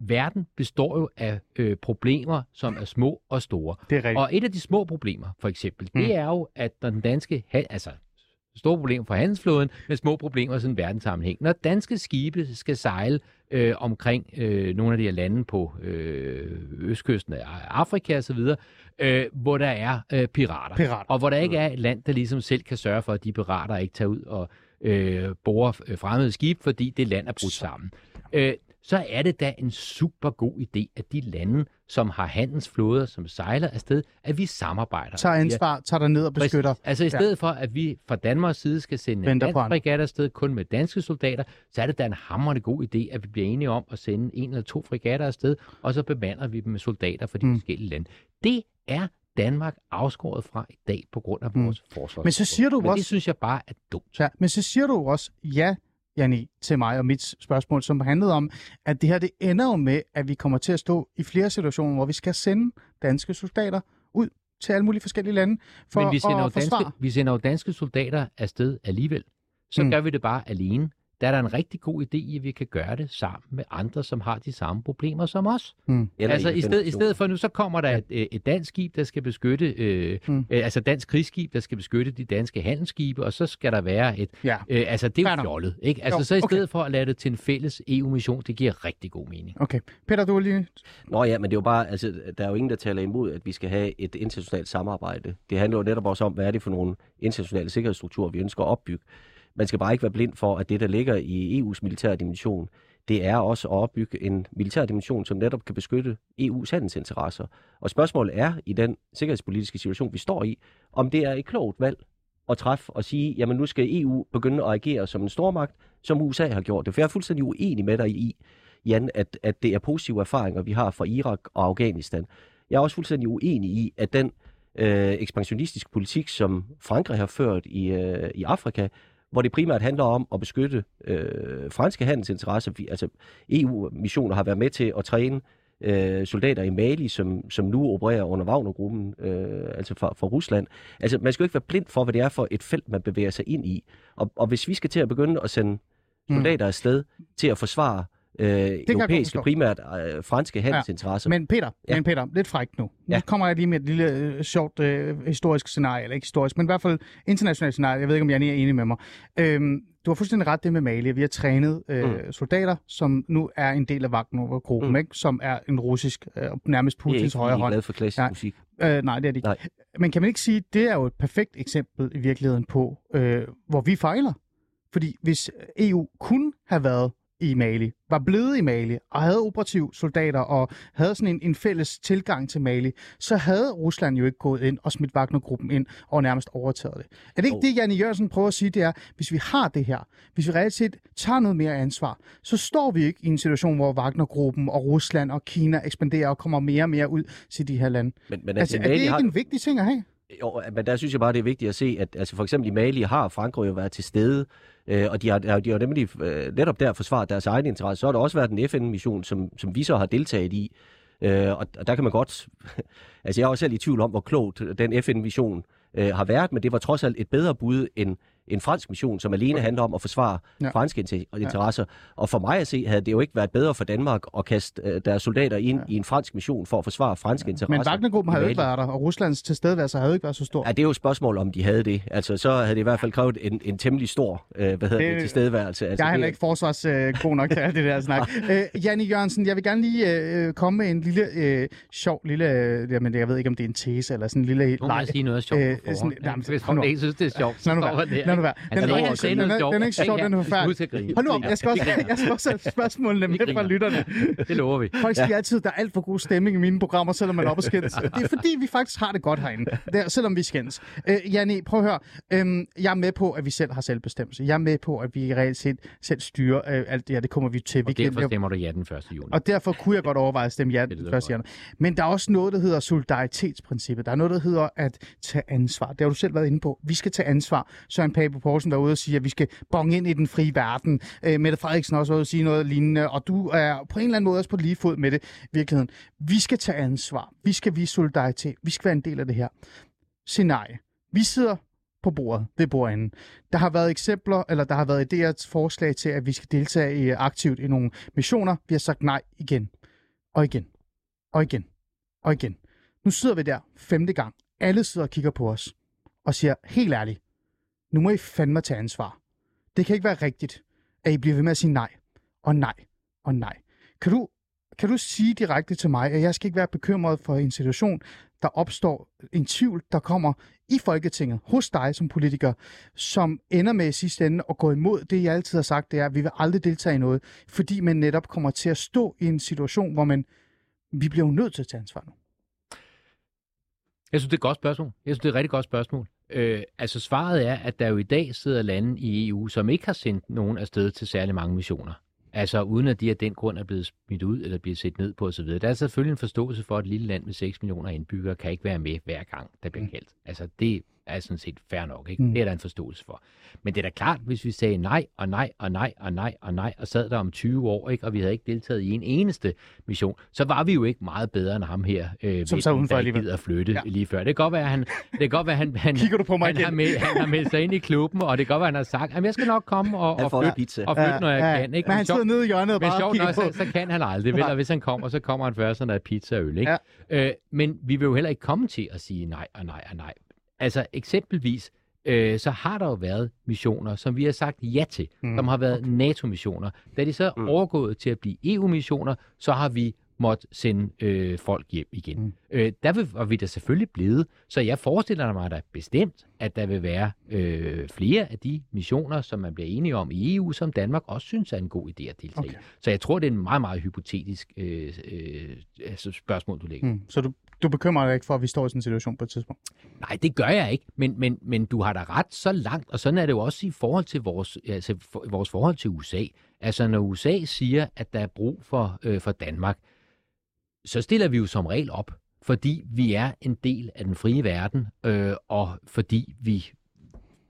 verden består jo af øh, problemer, som er små og store. Det er rigtigt. Og et af de små problemer, for eksempel, Mm. det er jo, at når den danske, altså store problemer for handelsflåden, med små problemer i sådan en verdenssammenhæng. Når danske skibe skal sejle øh, omkring øh, nogle af de her lande på øh, østkysten af Afrika osv., øh, hvor der er øh, pirater. Pirater. Og hvor der ikke er et land, der ligesom selv kan sørge for, at de pirater ikke tager ud og øh, borer øh, fremmede skib, fordi det land er brudt sammen. Øh, så er det da en super god idé, at de lande, som har handelsflåder, som sejler afsted, at vi samarbejder. Tager ansvar, tager dig ned og beskytter. Præcis. Altså i stedet for, at vi fra Danmarks side skal sende en Venter dansk fregat afsted kun med danske soldater, så er det da en hammerende god idé, at vi bliver enige om at sende en eller to fregatter afsted, og så bemander vi dem med soldater fra de Mm. forskellige lande. Det er Danmark afskåret fra i dag på grund af Mm. vores mm. forsvar. Men så siger du Men også- det synes jeg bare er dumt. Ja, men så siger du også, ja, Janni, til mig og mit spørgsmål, som handlede om, at det her det ender jo med, at vi kommer til at stå i flere situationer, hvor vi skal sende danske soldater ud til alle mulige forskellige lande for Men vi sender, jo at forsvare. danske, vi sender jo danske soldater afsted alligevel. Så mm. gør vi det bare alene. Der er der en rigtig god idé i, at vi kan gøre det sammen med andre, som har de samme problemer som os. Eller altså i, sted, i stedet for nu, så kommer der et, øh, et dansk skib, der skal beskytte, øh, Mm. øh, altså dansk krigsskib, der skal beskytte de danske handelsskibe, og så skal der være et, Ja. øh, altså det er jo fjollet, ikke? Altså Jo, så i okay. stedet for at lade det til en fælles EU-mission, det giver rigtig god mening. Okay. Peter, du er lige... Nå ja, men det er jo bare, altså, der er jo ingen, der taler imod, at vi skal have et internationalt samarbejde. Det handler jo netop også om, hvad er det for nogle internationale sikkerhedsstrukturer, vi ønsker at opbygge. Man skal bare ikke være blind for, at det, der ligger i EU's militære dimension, det er også at opbygge en militær dimension, som netop kan beskytte EU's handelsinteresser. Og spørgsmålet er, i den sikkerhedspolitiske situation, vi står i, om det er et klogt valg at træffe og sige, jamen nu skal EU begynde at agere som en stormagt, som USA har gjort det. For jeg er fuldstændig uenig med dig i, Jan, at, at det er positive erfaringer, vi har fra Irak og Afghanistan. Jeg er også fuldstændig uenig i, at den øh, ekspansionistiske politik, som Frankrig har ført i, øh, i Afrika, hvor det primært handler om at beskytte øh, franske handelsinteresser. Vi- Altså EU-missioner har været med til at træne øh, soldater i Mali, som, som nu opererer under Wagner-gruppen, øh, altså fra, fra Rusland. Altså man skal jo ikke være blind for, hvad det er for et felt, man bevæger sig ind i. Og, og hvis vi skal til at begynde at sende soldater afsted til at forsvare øh, jeg europæiske, primært øh, franske handelsinteresser, Men Peter, ja. Ja. men Peter, lidt frækt nu. Nu Ja. kommer jeg lige med et lille øh, sjovt øh, historisk scenarie, eller ikke historisk, men i hvert fald internationalt scenarie. Jeg ved ikke, om Janne er enig med mig. Øhm, du har fuldstændig ret det med Mali. Vi har trænet øh, mm. soldater, som nu er en del af Wagner-gruppen, mm. Ikke? som er en russisk, øh, nærmest det Putins ikke, højre I er hånd. glad for klassisk Nej. musik. Øh, nej, det er det ikke. Nej. Men kan man ikke sige, at det er jo et perfekt eksempel i virkeligheden på, øh, hvor vi fejler? Fordi hvis EU kunne have været i Mali, var blevet i Mali, og havde operative soldater, og havde sådan en, en fælles tilgang til Mali, så havde Rusland jo ikke gået ind og smidt Wagner-gruppen ind og nærmest overtaget det. Er det ikke Jo. det, Janne Jørgensen prøver at sige, det er, hvis vi har det her, hvis vi reelt set tager noget mere ansvar, så står vi ikke i en situation, hvor Wagner-gruppen og Rusland og Kina ekspanderer og kommer mere og mere ud til de her lande. Men, men Altså, altså, er det ikke har, en vigtig ting at have? Jo, men der synes jeg bare, det er vigtigt at se, at altså for eksempel i Mali har Frankrig jo været til stede, øh, og de har, de har nemlig øh, netop der forsvaret deres egen interesse. Så har der også været en FN-mission, som, som vi så har deltaget i, øh, og, og der kan man godt... altså jeg er også selv i tvivl om, hvor klogt den FN-mission øh, har været, men det var trods alt et bedre bud end en fransk mission, som alene handler om at forsvare Ja. ja. franske inter- interesser. Og for mig at se, havde det jo ikke været bedre for Danmark at kaste øh, deres soldater ind ja. i en fransk mission for at forsvare franske interesser. Men Wagner-gruppen har i jo ikke været der, og Ruslands tilstedeværelse jo ikke været så stor. Ja, det er jo et spørgsmål, om de havde det. Altså, så havde det i hvert fald krævet en, en temmelig stor øh, hvad hedder Det- det, tilstedeværelse. Altså, Jeg er heller ikke forsvars øh, god nok til alt det der snak. øh, Janne Jørgensen, jeg vil gerne lige øh, komme med en lille øh, sjov lille, øh, jamen jeg ved ikke om det er en tese eller sådan en lille Nu må jeg sige noget sjovt Øh, sådan- jamen, Hvis hold nu folk ikke synes, det er sjovt, så være. det. Han Den er den noget er- sjovt. den er ikke sjov, den er forfærdelig. Hold nu op, jeg skal også, jeg skal også have spørgsmålene med fra lytterne. Det lover vi. Folk siger altid, der er alt for god stemning i mine programmer, selvom man er oppe og skændes. Det er fordi, vi faktisk har det godt herinde, der, selvom vi skændes. Øh, Janne, prøv at høre. Øhm, jeg er med på, at vi selv har selvbestemmelse. Jeg er med på, at vi reelt set selv styrer øh, alt det her. Det kommer vi til. Vi Og derfor stemmer du ja den 1. juni. og derfor kunne jeg godt overveje at stemme ja den lyder første januar. Men der er også noget, der hedder solidaritetsprincippet. Der er noget, der hedder at tage ansvar. Det har du selv været inde på. Vi skal tage ansvar. Søren Pape Poulsen var ude og sige, at vi skal bonge ind i den frie verden. Øh, Mette Frederiksen også været ude og sige noget lignende. Og du er på en eller anden måde også på lige fod med det i virkeligheden. Vi skal tage ansvar. Vi skal vise solidaritet. Vi skal være en del af det her. Scenarie. Vi sidder på bordet, ved bordenden. Der har været eksempler, eller der har været idéer forslag til, at vi skal deltage i, øh, aktivt i nogle missioner. Vi har sagt nej igen, og igen, og igen, og igen. Nu sidder vi der femte gang. Alle sidder og kigger på os og siger, helt ærligt, nu må I fandme tage ansvar. Det kan ikke være rigtigt, at I bliver ved med at sige nej, og nej, og nej. Kan du, kan du sige direkte til mig, at jeg skal ikke være bekymret for en situation, der opstår en tvivl, der kommer i Folketinget, hos dig som politiker, som ender med i sidste ende at gå imod det, jeg altid har sagt, det er, at vi vil aldrig deltage i noget, fordi man netop kommer til at stå i en situation, hvor man, vi bliver jo nødt til at tage ansvar nu. Jeg synes, det er et godt spørgsmål. Jeg synes, det er et rigtig godt spørgsmål. Øh, altså svaret er, at der jo i dag sidder lande i EU, som ikke har sendt nogen afsted til særlig mange missioner. Altså uden at de af den grund er blevet smidt ud eller bliver set ned på osv. Der er selvfølgelig en forståelse for, at et lille land med 6 millioner indbyggere kan ikke være med hver gang, der bliver kaldt. Altså det er sådan set fair nok. Ikke? Mm. Det er der en forståelse for. Men det er da klart, hvis vi sagde nej og nej og nej og nej og nej, og sad der om 20 år, ikke? og vi havde ikke deltaget i en eneste mission, så var vi jo ikke meget bedre end ham her, øh, Som sad udenfor alligevel. at flytte Ja. ja. lige før. Det kan godt være, at han, det kan godt være, han, han, Kigger du på mig han, igen? har med, han har meldt sig ind i klubben, og det kan godt være, han har sagt, at jeg skal nok komme og, Han og flytte, pizza. og flytte, når jeg kan. Ikke? Men han sjovt- sidder nede i hjørnet og men bare sjovt nok, på. så, så kan han aldrig, vel? Og hvis han kommer, så kommer han først, når der er pizza og øl, ikke? Ja. Øh, men vi vil jo heller ikke komme til at sige nej og nej og nej. Altså eksempelvis, øh, så har der jo været missioner, som vi har sagt ja til, Mm. som har været NATO-missioner. Da de så er Mm. overgået til at blive EU-missioner, så har vi måtte sende øh, folk hjem igen. Mm. Øh, der vil, var vi da selvfølgelig blevet. Så jeg forestiller mig da bestemt, at der vil være øh, flere af de missioner, som man bliver enige om i EU, som Danmark også synes er en god idé at deltage Okay. okay. i. Så jeg tror, det er en meget, meget hypotetisk øh, øh, altså spørgsmål, du lægger. Mm. Så du, du bekymrer dig ikke for, at vi står i sådan en situation på et tidspunkt? Nej, det gør jeg ikke, men, men, men du har da ret så langt, og sådan er det jo også i forhold til vores, altså for, vores forhold til USA. Altså når USA siger, at der er brug for, øh, for Danmark, så stiller vi jo som regel op, fordi vi er en del af den frie verden, øh, og fordi vi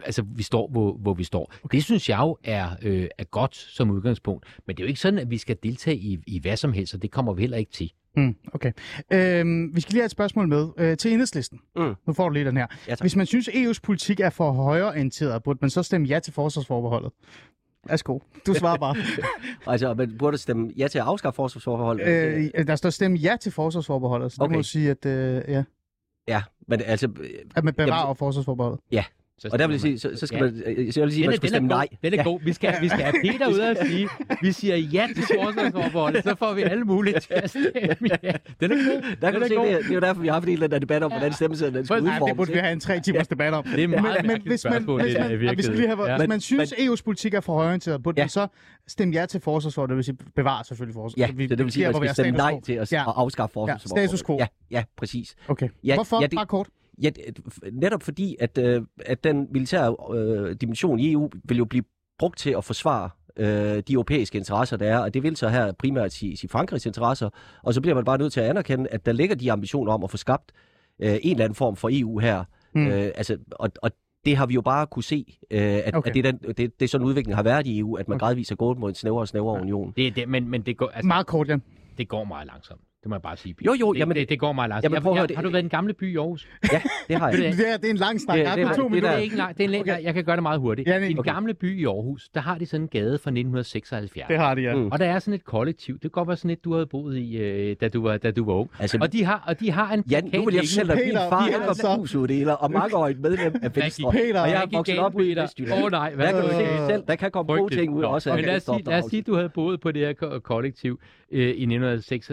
altså vi står, hvor, hvor vi står. Okay. Det synes jeg jo er, øh, er godt som udgangspunkt. Men det er jo ikke sådan, at vi skal deltage i, i hvad som helst, og det kommer vi heller ikke til. Mm, okay. Øhm, vi skal lige have et spørgsmål med øh, til enhedslisten. Mm. Nu får du lige den her. Ja, tak. Hvis man synes, EU's politik er for højreorienteret, burde man så stemme ja til forsvarsforbeholdet? Værsgo. Du svarer bare. Altså, man burde stemme ja til at afskaffe forsvarsforbeholdet. øh, der står stemme ja til forsvarsforbeholdet, så det Okay. må sige, at, øh, ja, Ja, men altså... at man bevarer forsvarsforbeholdet. Så Og der vil jeg sige, så, så skal man... øh, Så jeg vil sige, at man skulle stemme nej. Den er god. Vi skal, vi skal have Peter ud og sige, vi siger ja til forsvarsforbeholdet, så får vi alle mulige til at stemme ja. Den er god. Der kan den du se, god. det, er- det er jo derfor, vi har haft en eller anden debat om, hvordan stemmesedlen den skal at- Nej, det udformes. burde vi have en tre timers debat om. Det er meget mærkeligt spørgsmål, hvis det der i man, vi skal lige have, virkeligheden. hvis man synes, at EU's politik er for højorienteret, burde Ja. man så stemme ja til forsvarsforbeholdet, det vil sige bevare selvfølgelig forsvaret. Ja, så det vil sige, at man skal stemme nej til at, Ja. afskaffe forsvarsforbeholdet. status quo. Ja, ja, præcis. Okay. Ja, Hvorfor? ja, det- Bare kort. Ja, netop fordi, at, øh, at den militære øh, dimension i EU vil jo blive brugt til at forsvare øh, de europæiske interesser, der er, og det vil så her primært sige, sige Frankrigs interesser, og så bliver man bare nødt til at anerkende, at der ligger de ambitioner om at få skabt øh, en eller anden form for EU her. Mm. Mm. Øh, altså, og, og det har vi jo bare kunne se, øh, at, Okay. at det, er den, det, det er sådan en udvikling har været i EU, at man Okay. okay. gradvist er gået mod en snævere og snævere union. Det, er det, men, men det går, altså, Meget kort, Jan. det går meget langsomt. Det må jeg bare sige. Jo, jo, det, jamen- det, det går meget langsomt. Jamen, Jeg, prøv jeg, det- har du været i den gamle by i Aarhus? Ja, det har jeg. Du Det er, det er en lang snak. Det- er det det er minutter. Det er ikke langt. Det er en, okay. jeg, kan gøre det meget hurtigt. Ja, I den okay. gamle by i Aarhus, der har de sådan en gade fra 1976. Det har de, ja. Mm. Og der er sådan et kollektiv. Det kan godt være sådan et, du havde boet i, øh, da, du var, da du var ung. Altså, Og de har, og de har en Ja, nu vil jeg dig, at min Peter, far han var så- brugsuddeler og mangeårigt medlem af Venstre. Peter, og jeg er vokset op i Peter? Vestjylland. Åh, nej, hvad der kan du se det selv. Der kan komme gode ting ud også. af Men lad os, sige, du havde boet på det her ko- kollektiv øh, i 1972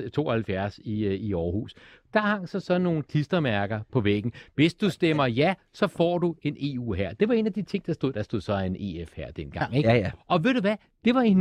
i, øh, i Aarhus. Der hang så sådan nogle klistermærker på væggen. Hvis du stemmer ja, så får du en EU her. Det var en af de ting, der stod. Der stod så en EF her dengang. Ikke? Ja, ja. Og ved du hvad? Det var i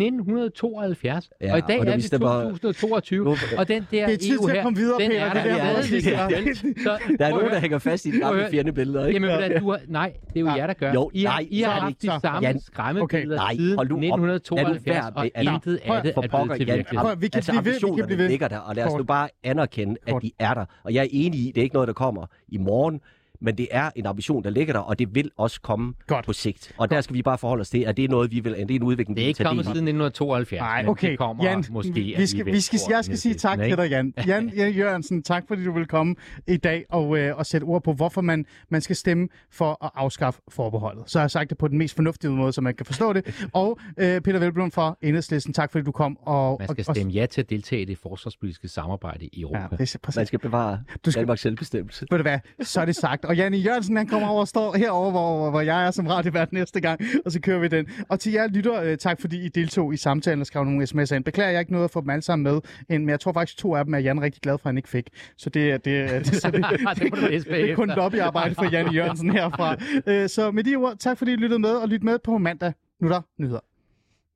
1972. Ja, og i dag og når er stemmer- 2022. Nu- Og den der Det er tid EU til at her, komme videre, den Peter. er Det der der stadig. med- Så, Der er nogen, der hænger fast i at gamle høre. fjendebilleder, ikke? Jamen, ved du har, nej, det er jo Ja. jer, der gør. Jo, I har, nej, I har er det haft de samme Jan, skræmmebilleder okay, nej, siden hold nu op. Lad nu 1972, være og altså, intet prøv- af det er blevet til virkelighed. Vi kan altså, blive ved, vi kan ambitionerne blive ved. ligger der, og lad os nu bare anerkende, at de er der. Og jeg er enig i, det er ikke noget, der kommer i morgen, men det er en ambition, der ligger der, og det vil også komme Godt. på sigt. Og der skal vi bare forholde os til, at det er noget, vi vil, det er en udvikling, Det er vi ikke kommet siden 1972, Nej, men okay. det kommer Jan, måske vi skal, vi skal, jeg skal sige tak til dig, Jan. Jan, Jan Jørgensen, tak fordi du vil komme i dag og, øh, og sætte ord på, hvorfor man, man skal stemme for at afskaffe forbeholdet. Så har jeg sagt det på den mest fornuftige måde, så man kan forstå det. Og øh, Peter Velblom fra Enhedslisten, tak fordi du kom. Og, Man skal og, stemme ja til at deltage i det forsvarspolitiske samarbejde i og, ja, Europa. det er præcis. Man skal bevare Du skal- Danmarks selvbestemmelse. Ved du hvad, så er det sagt. Og Janne Jørgensen, han kommer over og står herovre, hvor, hvor jeg er som radiovært næste gang, og så kører vi den. Og til jer lytter, øh, tak fordi I deltog i samtalen og skrev nogle sms'er ind. Beklager jeg ikke noget at få dem alle sammen med, men jeg tror faktisk, to af dem er Jan rigtig glad for, at han ikke fik. Så det, er- det, er- det, så det, Det læse det er kun lobbyarbejde for Janne Jørgensen herfra. Øh, Så med de ord, tak fordi I lyttede med, og lyt med på mandag. Nu er der nyheder.